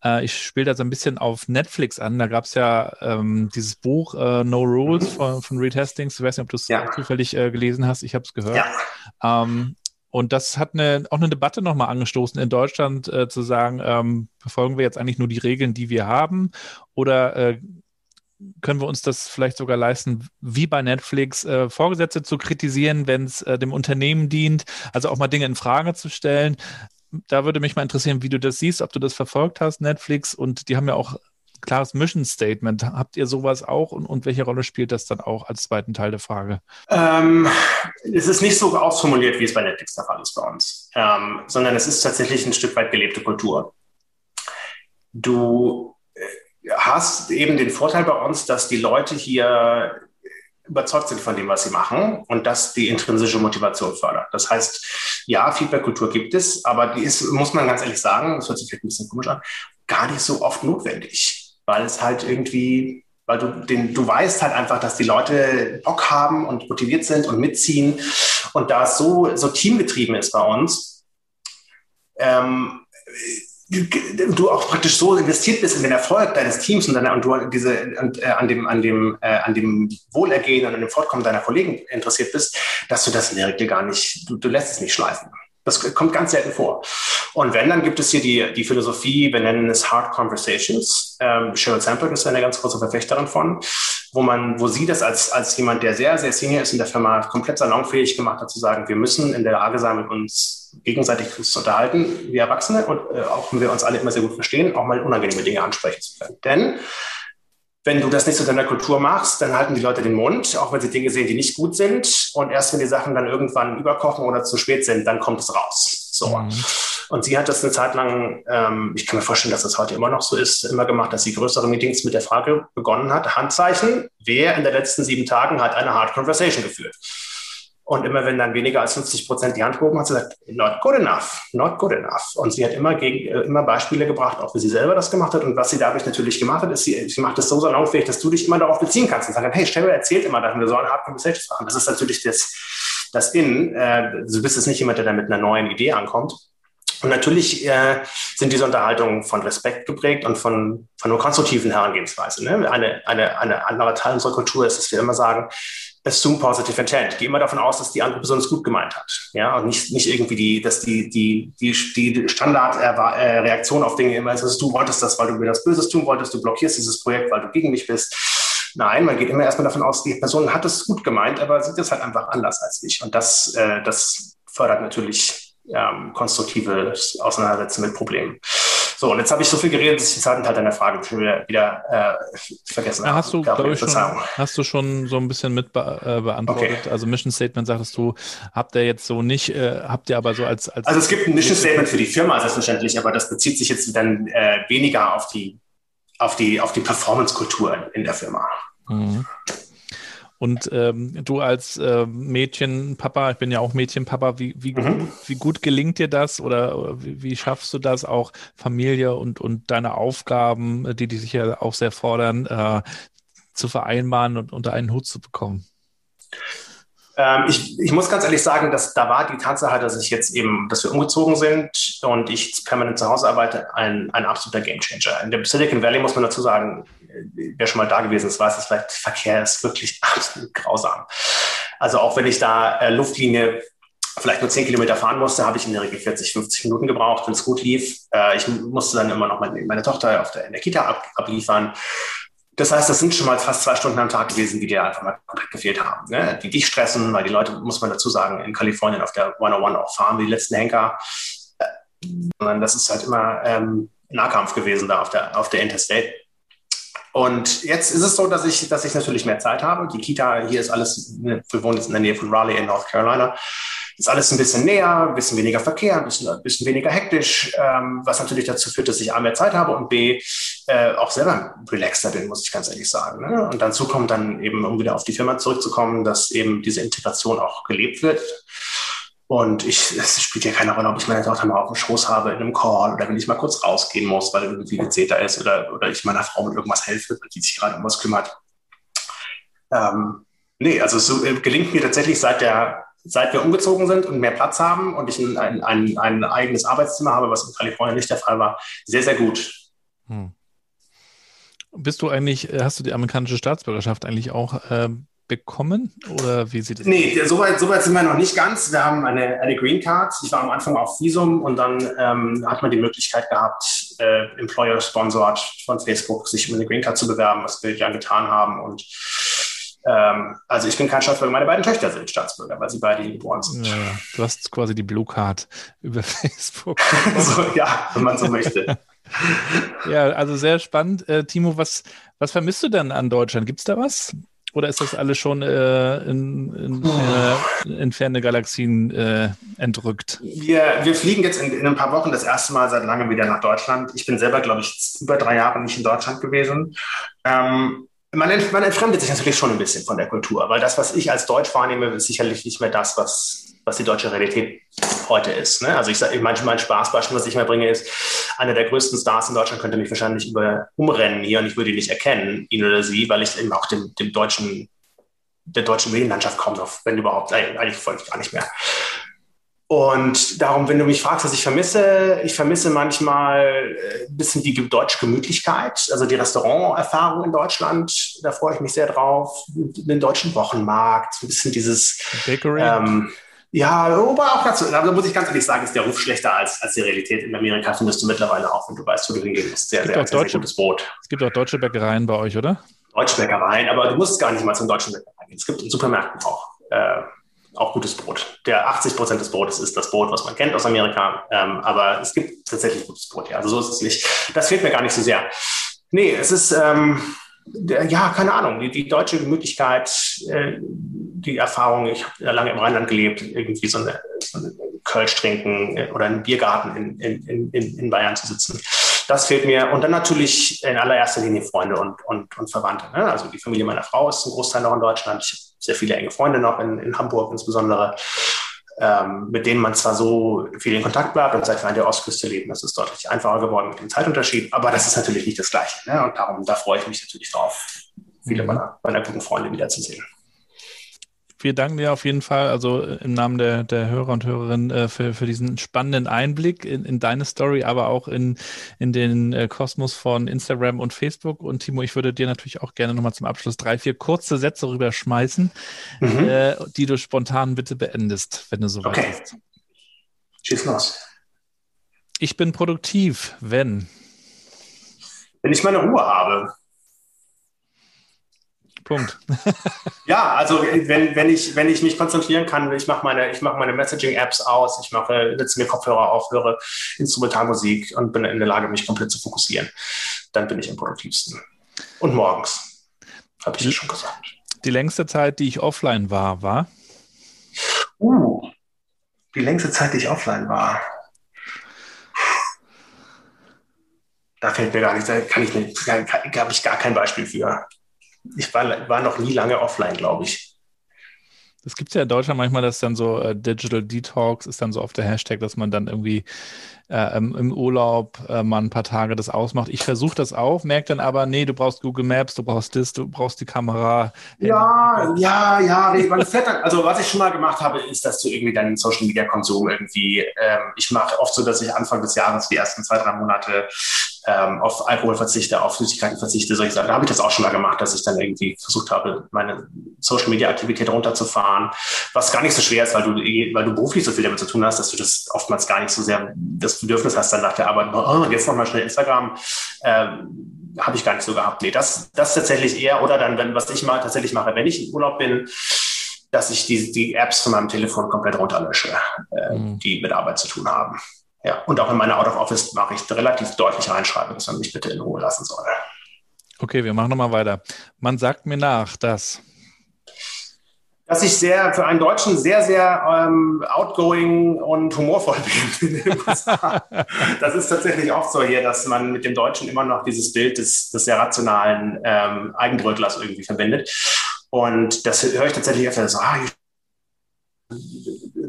Äh, ich spiele da so ein bisschen auf Netflix an. Da gab es ja ähm, dieses Buch äh, No Rules von, von Reed Hastings. Ich weiß nicht, ob du es ja. zufällig äh, gelesen hast. Ich habe es gehört. Ja. Ähm, und das hat eine, auch eine Debatte nochmal angestoßen in Deutschland, äh, zu sagen, ähm, befolgen wir jetzt eigentlich nur die Regeln, die wir haben, oder äh, können wir uns das vielleicht sogar leisten, wie bei Netflix, äh, Vorgesetzte zu kritisieren, wenn es äh, dem Unternehmen dient, also auch mal Dinge in Frage zu stellen. Da würde mich mal interessieren, wie du das siehst, ob du das verfolgt hast, Netflix, und die haben ja auch klares Mission Statement. Habt ihr sowas auch und, und welche Rolle spielt das dann auch als zweiten Teil der Frage? Ähm, es ist nicht so ausformuliert, wie es bei Netflix der Fall ist bei uns, ähm, sondern es ist tatsächlich ein Stück weit gelebte Kultur. Du hast eben den Vorteil bei uns, dass die Leute hier überzeugt sind von dem, was sie machen und das die intrinsische Motivation fördert. Das heißt, ja, Feedback-Kultur gibt es, aber die ist, muss man ganz ehrlich sagen, das hört sich vielleicht ein bisschen komisch an, gar nicht so oft notwendig weil es halt irgendwie, weil du den, du weißt halt einfach, dass die Leute Bock haben und motiviert sind und mitziehen. Und da es so, so teamgetrieben ist bei uns, ähm, du auch praktisch so investiert bist in den Erfolg deines Teams und, deiner, und du diese, und, äh, an, dem, an, dem, äh, an dem Wohlergehen und an dem Fortkommen deiner Kollegen interessiert bist, dass du das in der Regel gar nicht, du, du lässt es nicht schleifen. Das kommt ganz selten vor. Und wenn, dann gibt es hier die, die Philosophie, wir nennen es Hard Conversations. Ähm, Sheryl Sandberg ist eine ganz große Verfechterin von, wo man, wo sie das als, als jemand, der sehr, sehr senior ist in der Firma, komplett salonfähig gemacht hat, zu sagen, wir müssen in der Lage sein, mit uns gegenseitig zu unterhalten, wir Erwachsene, und äh, auch wenn wir uns alle immer sehr gut verstehen, auch mal unangenehme Dinge ansprechen zu können. Denn wenn du das nicht zu deiner Kultur machst, dann halten die Leute den Mund, auch wenn sie Dinge sehen, die nicht gut sind. Und erst wenn die Sachen dann irgendwann überkochen oder zu spät sind, dann kommt es raus. So. Mhm. Und sie hat das eine Zeit lang, ähm, ich kann mir vorstellen, dass das heute immer noch so ist, immer gemacht, dass sie größere Meetings mit der Frage begonnen hat, Handzeichen, wer in den letzten sieben Tagen hat eine Hard Conversation geführt? Und immer wenn dann weniger als 50 Prozent die Hand gehoben hat, sie gesagt, not good enough, not good enough. Und sie hat immer, gegen, äh, immer Beispiele gebracht, auch wie sie selber das gemacht hat. Und was sie dadurch natürlich gemacht hat, ist, sie, sie macht es so salonfähig, dass du dich immer darauf beziehen kannst und sagst, hey, Stella erzählt immer, dass wir so eine Hard Conversations machen. Das ist natürlich das, das In. Äh, du bist jetzt nicht jemand, der da mit einer neuen Idee ankommt. Und natürlich äh, sind diese Unterhaltungen von Respekt geprägt und von, von einer konstruktiven Herangehensweise. Ne? Eine, eine, eine andere Teil unserer Kultur ist, dass wir immer sagen, assume positive intent. Geh immer davon aus, dass die andere Person es gut gemeint hat. Ja, und nicht, nicht irgendwie die, dass die, die, die, die Standardreaktion auf Dinge immer ist, dass du wolltest das, weil du mir das Böses tun wolltest, du blockierst dieses Projekt, weil du gegen mich bist. Nein, man geht immer erstmal davon aus, die Person hat es gut gemeint, aber sieht es halt einfach anders als ich. Und das, äh, das fördert natürlich ähm, konstruktives Auseinandersetzen mit Problemen. So, und jetzt habe ich so viel geredet, dass ich den zweiten Teil deiner Frage schon wieder, wieder äh, vergessen habe. Hast du, glaube ich, schon, hast du schon so ein bisschen mit be äh, beantwortet. Okay. Also Mission Statement sagtest du, habt ihr jetzt so nicht, äh, habt ihr aber so als, als Also es gibt ein Mission Statement für die Firma, selbstverständlich, aber das bezieht sich jetzt dann äh, weniger auf die, auf die, auf die Performance-Kultur in der Firma. Mhm. Und ähm, du als äh, Mädchenpapa, ich bin ja auch Mädchenpapa, wie, wie, mhm. gut, wie gut gelingt dir das oder wie, wie, schaffst du das auch, Familie und, und deine Aufgaben, die dich sicher auch sehr fordern, äh, zu vereinbaren und unter einen Hut zu bekommen? Ähm, ich, ich, muss ganz ehrlich sagen, dass da war die Tatsache, dass ich jetzt eben, dass wir umgezogen sind und ich permanent zu Hause arbeite, ein, ein absoluter Gamechanger. In dem Silicon Valley muss man dazu sagen, wer schon mal da gewesen ist, weiß, dass vielleicht Verkehr ist wirklich (laughs) absolut grausam. Also auch wenn ich da äh, Luftlinie vielleicht nur 10 Kilometer fahren musste, habe ich in der Regel 40, 50 Minuten gebraucht, wenn es gut lief. Äh, ich musste dann immer noch meine, meine Tochter auf der, in der Kita ab, abliefern. Das heißt, das sind schon mal fast zwei Stunden am Tag gewesen, die dir einfach mal komplett gefehlt haben. Ne? Die dich stressen, weil die Leute, muss man dazu sagen, in Kalifornien auf der 101 auch fahren, wie die letzten Henker. Sondern das ist halt immer ähm, Nahkampf gewesen da auf der, auf der Interstate. Und jetzt ist es so, dass ich, dass ich natürlich mehr Zeit habe. Die Kita hier ist alles, wir wohnen jetzt in der Nähe von Raleigh in North Carolina. Ist alles ein bisschen näher, ein bisschen weniger Verkehr, ein bisschen, ein bisschen weniger hektisch, ähm, was natürlich dazu führt, dass ich A mehr Zeit habe und B äh, auch selber relaxter bin, muss ich ganz ehrlich sagen. Ne? Und dazu kommt dann eben, um wieder auf die Firma zurückzukommen, dass eben diese Integration auch gelebt wird. Und ich, es spielt ja keine Rolle, ob ich meine Tochter mal auf dem Schoß habe in einem Call oder wenn ich mal kurz rausgehen muss, weil irgendwie ein Zeta ist oder, oder ich meiner Frau mit irgendwas helfe, die sich gerade um was kümmert. Ähm, nee, also es äh, gelingt mir tatsächlich seit der seit wir umgezogen sind und mehr Platz haben und ich ein, ein, ein eigenes Arbeitszimmer habe, was in Kalifornien nicht der Fall war, sehr, sehr gut. Hm. Bist du eigentlich, hast du die amerikanische Staatsbürgerschaft eigentlich auch äh, bekommen? Oder wie sieht es aus? Nee, soweit so weit sind wir noch nicht ganz. Wir haben eine, eine Green Card. Ich war am Anfang auf Visum und dann ähm, hat man die Möglichkeit gehabt, äh, Employer Sponsored von Facebook sich um eine Green Card zu bewerben, was wir ja getan haben. Und ähm, also ich bin kein Staatsbürger, meine beiden Töchter sind Staatsbürger, weil sie beide hier geboren sind. Ja, du hast quasi die Blue Card (laughs) über Facebook. (laughs) so, ja, wenn man so möchte. (laughs) ja, also sehr spannend. Äh, Timo, was, was vermisst du denn an Deutschland? Gibt es da was? Oder ist das alles schon äh, in, in, äh, in, ferne Galaxien äh, entrückt? Wir, wir fliegen jetzt in, in, ein paar Wochen das erste Mal seit langem wieder nach Deutschland. Ich bin selber, glaube ich, über drei Jahre nicht in Deutschland gewesen. Ähm, man, man entfremdet sich natürlich schon ein bisschen von der Kultur, weil das, was ich als Deutsch wahrnehme, ist sicherlich nicht mehr das, was, was die deutsche Realität heute ist. Ne? Also ich sage, mein, mein Spaßbeispiel, was ich mal bringe, ist, einer der größten Stars in Deutschland könnte mich wahrscheinlich über umrennen hier und ich würde ihn nicht erkennen, ihn oder sie, weil ich eben auch dem, dem deutschen, der deutschen Medienlandschaft kaum noch, wenn überhaupt, eigentlich folge ich gar nicht mehr. Und darum, wenn du mich fragst, was ich vermisse, ich vermisse manchmal äh, ein bisschen die deutsche Gemütlichkeit, also die Restauranterfahrung in Deutschland. Da freue ich mich sehr drauf. Den deutschen Wochenmarkt, ein bisschen dieses. Bakery. Ähm, ja, aber auch dazu, da muss ich ganz ehrlich sagen, ist der Ruf schlechter als, als die Realität. In Amerika findest du mittlerweile auch, wenn du weißt, wo du hingehen musst. Sehr, sehr, sehr, deutsche, sehr gutes Brot. Es gibt auch deutsche Bäckereien bei euch, oder? Deutsche Bäckereien, aber du musst gar nicht mal zum deutschen Bäckereien gehen. Es gibt in Supermärkten auch, äh, auch gutes Brot. Der 80 Prozent des Brotes ist das Brot, was man kennt aus Amerika. Ähm, aber es gibt tatsächlich gutes Brot, ja. Also so ist es nicht. Das fehlt mir gar nicht so sehr. Nee, es ist, ähm, ja, keine Ahnung, die, die deutsche Gemütlichkeit, äh, die Erfahrung, ich habe lange im Rheinland gelebt, irgendwie so eine, so eine Kölsch trinken oder in einem Biergarten in, in, in, in Bayern zu sitzen. Das fehlt mir. Und dann natürlich in allererster Linie Freunde und, und, und Verwandte. Ne? Also die Familie meiner Frau ist ein Großteil noch in Deutschland. Ich habe sehr viele enge Freunde noch in, in Hamburg insbesondere, ähm, mit denen man zwar so viel in Kontakt bleibt und seit wir an der Ostküste leben, das ist deutlich einfacher geworden mit dem Zeitunterschied, aber das ist natürlich nicht das Gleiche. Ne? Und darum, da freue ich mich natürlich drauf, viele mhm. meiner, meiner guten Freunde wiederzusehen wir danken dir auf jeden Fall, also äh, im Namen der, der Hörer und Hörerinnen, äh, für, für diesen spannenden Einblick in, in deine Story, aber auch in, in den äh, Kosmos von Instagram und Facebook. Und Timo, ich würde dir natürlich auch gerne nochmal zum Abschluss drei, vier kurze Sätze rüberschmeißen, mhm. äh, die du spontan bitte beendest, wenn du soweit okay. bist. Schieß los. Ich bin produktiv, wenn. Wenn ich meine Ruhe habe. Punkt. ja, also wenn, wenn, ich, wenn ich mich konzentrieren kann, ich mache meine, mach meine Messaging-Apps aus, ich mache, setze mir Kopfhörer auf, höre Instrumentalmusik und bin in der Lage, mich komplett zu fokussieren, dann bin ich am produktivsten. Und morgens, habe ich ja schon gesagt. Die längste Zeit, die ich offline war, war? Uh, die längste Zeit, die ich offline war. Da fällt mir gar nichts, da kann ich, habe ich gar kein Beispiel für ich war, war noch nie lange offline, glaube ich. Das gibt es ja in Deutschland manchmal, dass dann so äh, Digital Detox ist dann so auf der Hashtag, dass man dann irgendwie äh, im Urlaub äh, mal ein paar Tage das ausmacht. Ich versuche das auch, merke dann aber, nee, du brauchst Google Maps, du brauchst das, du brauchst die Kamera. Ja, ja, ja. Man fährt dann, also was ich schon mal gemacht habe, ist, dass du irgendwie deinen Social Media Konsum irgendwie, ähm, ich mache oft so, dass ich Anfang des Jahres die ersten zwei, drei Monate ähm, auf Alkohol verzichte, auf Süßigkeiten verzichte, solche Sachen. Da habe ich das auch schon mal gemacht, dass ich dann irgendwie versucht habe, meine Social Media Aktivität runterzufahren, was gar nicht so schwer ist, weil du, weil du beruflich so viel damit zu tun hast, dass du das oftmals gar nicht so sehr das Bedürfnis hast, dann nach der Arbeit, oh, jetzt nochmal schnell Instagram, ähm, habe ich gar nicht so gehabt. Nee, das, das tatsächlich eher, oder dann, wenn, was ich mal tatsächlich mache, wenn ich im Urlaub bin, dass ich die, die Apps von meinem Telefon komplett runterlösche, äh, mhm. die mit Arbeit zu tun haben. Ja, und auch in meiner Out of Office mache ich relativ deutlich reinschreiben, dass man mich bitte in Ruhe lassen soll. Okay, wir machen nochmal weiter. Man sagt mir nach, dass dass ich sehr für einen Deutschen sehr, sehr ähm, outgoing und humorvoll (laughs) bin. (laughs) das ist tatsächlich auch so hier, dass man mit dem Deutschen immer noch dieses Bild des, des sehr rationalen ähm, Eigenbrötlers irgendwie verbindet. Und das höre ich tatsächlich öfter so, ah,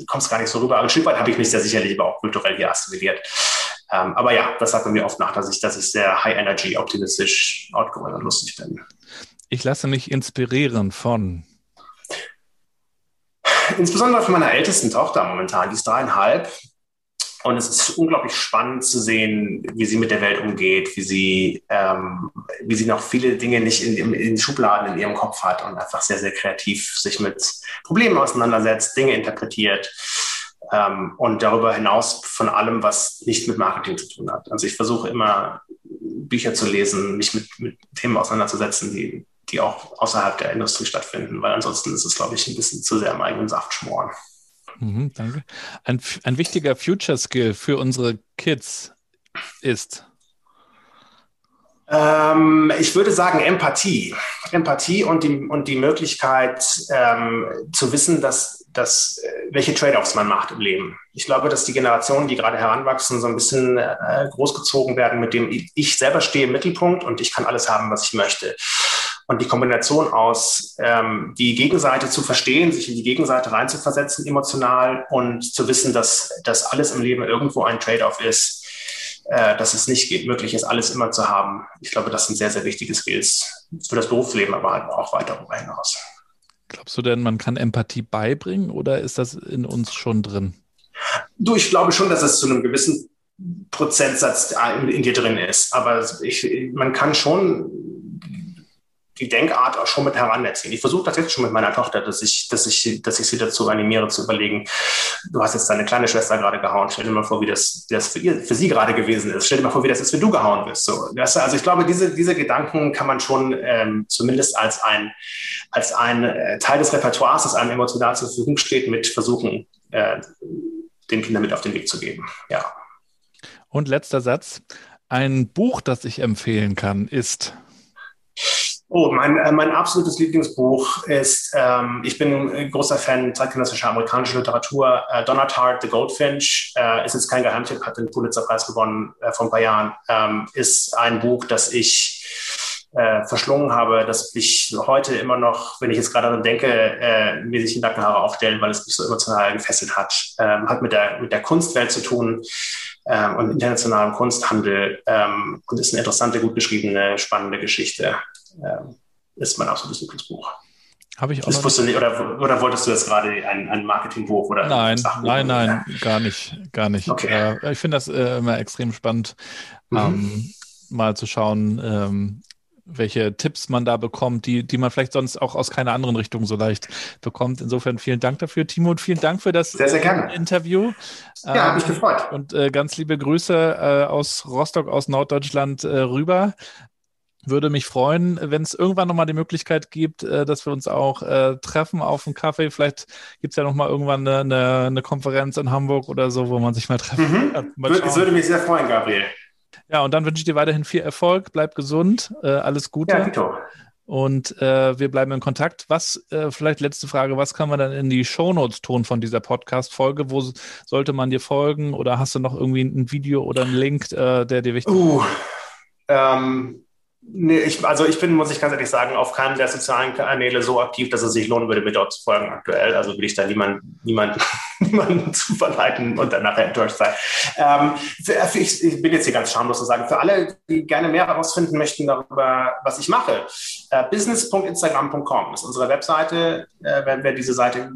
kommst gar nicht so rüber. Aber ein Stück weit habe ich mich sehr sicherlich aber auch kulturell hier assimiliert. Ähm, aber ja, das sagt man mir oft nach, dass ich, dass ich sehr high energy, optimistisch, outgoing und lustig bin. Ich lasse mich inspirieren von. Insbesondere von meiner ältesten Tochter momentan, die ist dreieinhalb. Und es ist unglaublich spannend zu sehen, wie sie mit der Welt umgeht, wie sie, ähm, wie sie noch viele Dinge nicht in, in, Schubladen in ihrem Kopf hat und einfach sehr, sehr kreativ sich mit Problemen auseinandersetzt, Dinge interpretiert ähm, und darüber hinaus von allem, was nicht mit Marketing zu tun hat. Also ich versuche immer Bücher zu lesen, mich mit, mit Themen auseinanderzusetzen, die, die auch außerhalb der Industrie stattfinden, weil ansonsten ist es, glaube ich, ein bisschen zu sehr im eigenen Saft schmoren. Mhm, danke. Ein, ein wichtiger Future Skill für unsere Kids ist. Ähm, ich würde sagen Empathie. Empathie und die, und die Möglichkeit ähm, zu wissen, dass, dass, äh, welche Trade-offs man macht im Leben. Ich glaube, dass die Generationen, die gerade heranwachsen, so ein bisschen äh, großgezogen werden mit dem, ich selber stehe im Mittelpunkt und ich kann alles haben, was ich möchte. Und die Kombination aus ähm, die Gegenseite zu verstehen, sich in die Gegenseite reinzuversetzen emotional und zu wissen, dass, dass alles im Leben irgendwo ein Trade-off ist, äh, dass es nicht geht, möglich ist, alles immer zu haben. Ich glaube, das sind sehr, sehr wichtige Skills für das Berufsleben, aber halt auch weiter darüber hinaus. Glaubst du denn, man kann Empathie beibringen oder ist das in uns schon drin? Du, ich glaube schon, dass es zu einem gewissen Prozentsatz in, in dir drin ist. Aber ich, man kann schon die Denkart auch schon mit heranziehen. Ich versuche das jetzt schon mit meiner Tochter, dass ich, dass ich, dass ich sie dazu animiere, zu überlegen, du hast jetzt deine kleine Schwester gerade gehauen, stell dir mal vor, wie das, wie das für, ihr, für sie gerade gewesen ist. Stell dir mal vor, wie das ist, wenn du gehauen bist. So, das, also ich glaube, diese, diese Gedanken kann man schon ähm, zumindest als ein, als ein äh, Teil des Repertoires, das einem emotional zur Verfügung steht, mit versuchen, äh, den Kindern mit auf den Weg zu geben. Ja. Und letzter Satz. Ein Buch, das ich empfehlen kann, ist Oh, mein, äh, mein absolutes Lieblingsbuch ist, ähm, ich bin ein großer Fan zeitgenössischer amerikanischer Literatur. Äh, Donna Tartt, The Goldfinch, äh, ist jetzt kein Geheimtipp, hat den Pulitzerpreis gewonnen äh, vor ein paar Jahren, ähm, ist ein Buch, das ich äh, verschlungen habe, dass ich heute immer noch, wenn ich jetzt gerade daran denke, äh, mir sich die Nackenhaare aufstellen, weil es mich so emotional gefesselt hat. Ähm, hat mit der, mit der Kunstwelt zu tun ähm, und internationalem Kunsthandel ähm, und ist eine interessante, gut geschriebene, spannende Geschichte. Ähm, ist mein absolutes Lieblingsbuch. Habe ich auch. Das wusste nicht, oder, oder wolltest du jetzt gerade ein, ein Marketingbuch oder Nein, nein, nein, gar nicht, gar nicht. Okay. Äh, ich finde das äh, immer extrem spannend, mhm. ähm, mal zu schauen, ähm, welche Tipps man da bekommt, die, die man vielleicht sonst auch aus keiner anderen Richtung so leicht bekommt. Insofern vielen Dank dafür, Timo, und vielen Dank für das sehr, sehr gerne. Interview. Ja, ähm, habe mich gefreut. Und äh, ganz liebe Grüße äh, aus Rostock, aus Norddeutschland äh, rüber. Würde mich freuen, wenn es irgendwann nochmal die Möglichkeit gibt, äh, dass wir uns auch äh, treffen auf einen Kaffee. Vielleicht gibt es ja nochmal irgendwann eine, eine, eine, Konferenz in Hamburg oder so, wo man sich mal treffen kann. Mhm. Würde, mich sehr freuen, Gabriel. Ja, und dann wünsche ich dir weiterhin viel Erfolg, bleib gesund, äh, alles Gute. Ja, Vito. Und äh, wir bleiben in Kontakt. Was, äh, vielleicht letzte Frage, was kann man dann in die Shownotes tun von dieser Podcast-Folge? Wo sollte man dir folgen? Oder hast du noch irgendwie ein Video oder einen Link, äh, der dir wichtig uh, ist? Ähm, Nee, ich, also ich bin, muss ich ganz ehrlich sagen, auf keinem der sozialen Kanäle so aktiv, dass es sich lohnen würde, mir dort zu folgen aktuell. Also will ich da niemanden niemand, niemand (laughs) (laughs) zu verleiten und dann nachher enttäuscht sein. Ähm, für ich, ich, bin jetzt hier ganz schamlos zu sagen, für alle, die gerne mehr herausfinden möchten darüber, was ich mache, äh, business.instagram.com ist unsere Webseite, äh, wenn wer diese Seite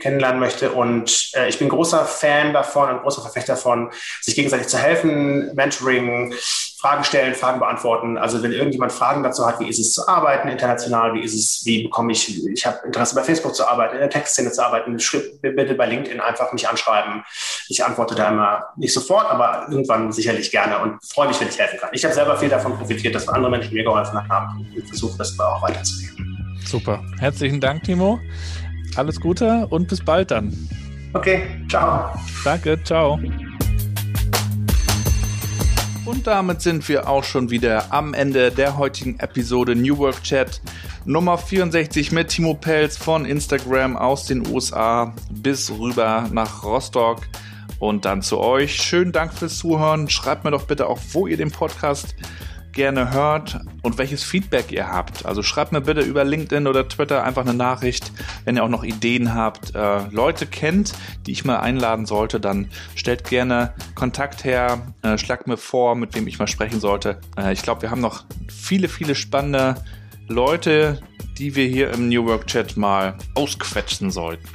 kennenlernen möchte. Und äh, ich bin großer Fan davon und großer Verfechter davon, sich gegenseitig zu helfen, Mentoring, Fragen stellen, Fragen beantworten. Also wenn irgendjemand Fragen dazu hat, wie ist es zu arbeiten international, wie ist es, wie bekomme ich, ich habe Interesse bei Facebook zu arbeiten, in der Textszene zu arbeiten, bitte bei LinkedIn einfach mich anschreiben. Ich antworte da immer nicht sofort, aber irgendwann sicherlich gerne und freue mich, wenn ich helfen kann. Ich habe selber viel davon profitiert, dass andere Menschen mir geholfen haben und versuche das auch weiterzugeben. Super. Herzlichen Dank, Timo. Alles Gute und bis bald dann. Okay, ciao. Danke, ciao. Und damit sind wir auch schon wieder am Ende der heutigen Episode New Work Chat Nummer 64 mit Timo Pelz von Instagram aus den USA bis rüber nach Rostock und dann zu euch. Schönen Dank fürs Zuhören. Schreibt mir doch bitte auch, wo ihr den Podcast gerne hört und welches Feedback ihr habt. Also schreibt mir bitte über LinkedIn oder Twitter einfach eine Nachricht, wenn ihr auch noch Ideen habt, äh, Leute kennt, die ich mal einladen sollte, dann stellt gerne Kontakt her, äh, schlagt mir vor, mit wem ich mal sprechen sollte. Äh, ich glaube, wir haben noch viele, viele spannende Leute, die wir hier im New Work Chat mal ausquetschen sollten.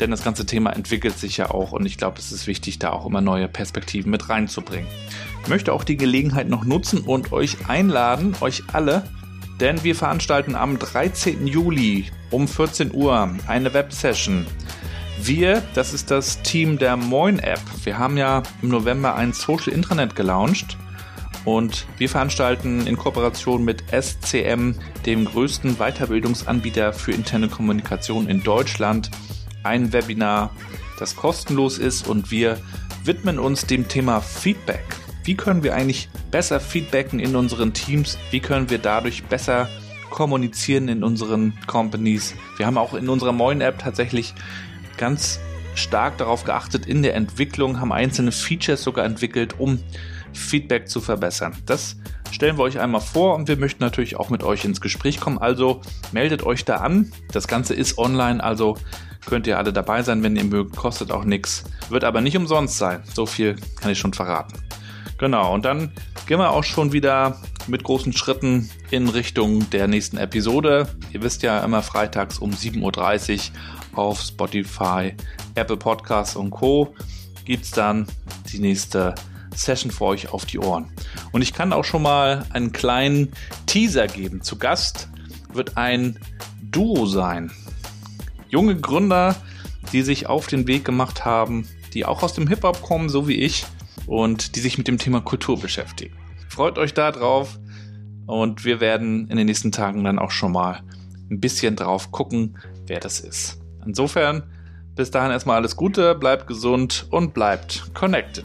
Denn das ganze Thema entwickelt sich ja auch und ich glaube, es ist wichtig, da auch immer neue Perspektiven mit reinzubringen möchte auch die Gelegenheit noch nutzen und euch einladen, euch alle, denn wir veranstalten am 13. Juli um 14 Uhr eine Websession. Wir, das ist das Team der Moin App. Wir haben ja im November ein Social Intranet gelauncht und wir veranstalten in Kooperation mit SCM, dem größten Weiterbildungsanbieter für interne Kommunikation in Deutschland, ein Webinar, das kostenlos ist und wir widmen uns dem Thema Feedback wie können wir eigentlich besser feedbacken in unseren Teams, wie können wir dadurch besser kommunizieren in unseren Companies. Wir haben auch in unserer neuen App tatsächlich ganz stark darauf geachtet in der Entwicklung, haben einzelne Features sogar entwickelt, um Feedback zu verbessern. Das stellen wir euch einmal vor und wir möchten natürlich auch mit euch ins Gespräch kommen. Also meldet euch da an. Das Ganze ist online, also könnt ihr alle dabei sein, wenn ihr mögt. Kostet auch nichts, wird aber nicht umsonst sein. So viel kann ich schon verraten. Genau, und dann gehen wir auch schon wieder mit großen Schritten in Richtung der nächsten Episode. Ihr wisst ja immer freitags um 7.30 Uhr auf Spotify, Apple Podcasts und Co. gibt es dann die nächste Session für euch auf die Ohren. Und ich kann auch schon mal einen kleinen Teaser geben. Zu Gast wird ein Duo sein. Junge Gründer, die sich auf den Weg gemacht haben, die auch aus dem Hip-Hop kommen, so wie ich, und die sich mit dem Thema Kultur beschäftigen. Freut euch da drauf und wir werden in den nächsten Tagen dann auch schon mal ein bisschen drauf gucken, wer das ist. Insofern, bis dahin erstmal alles Gute, bleibt gesund und bleibt connected.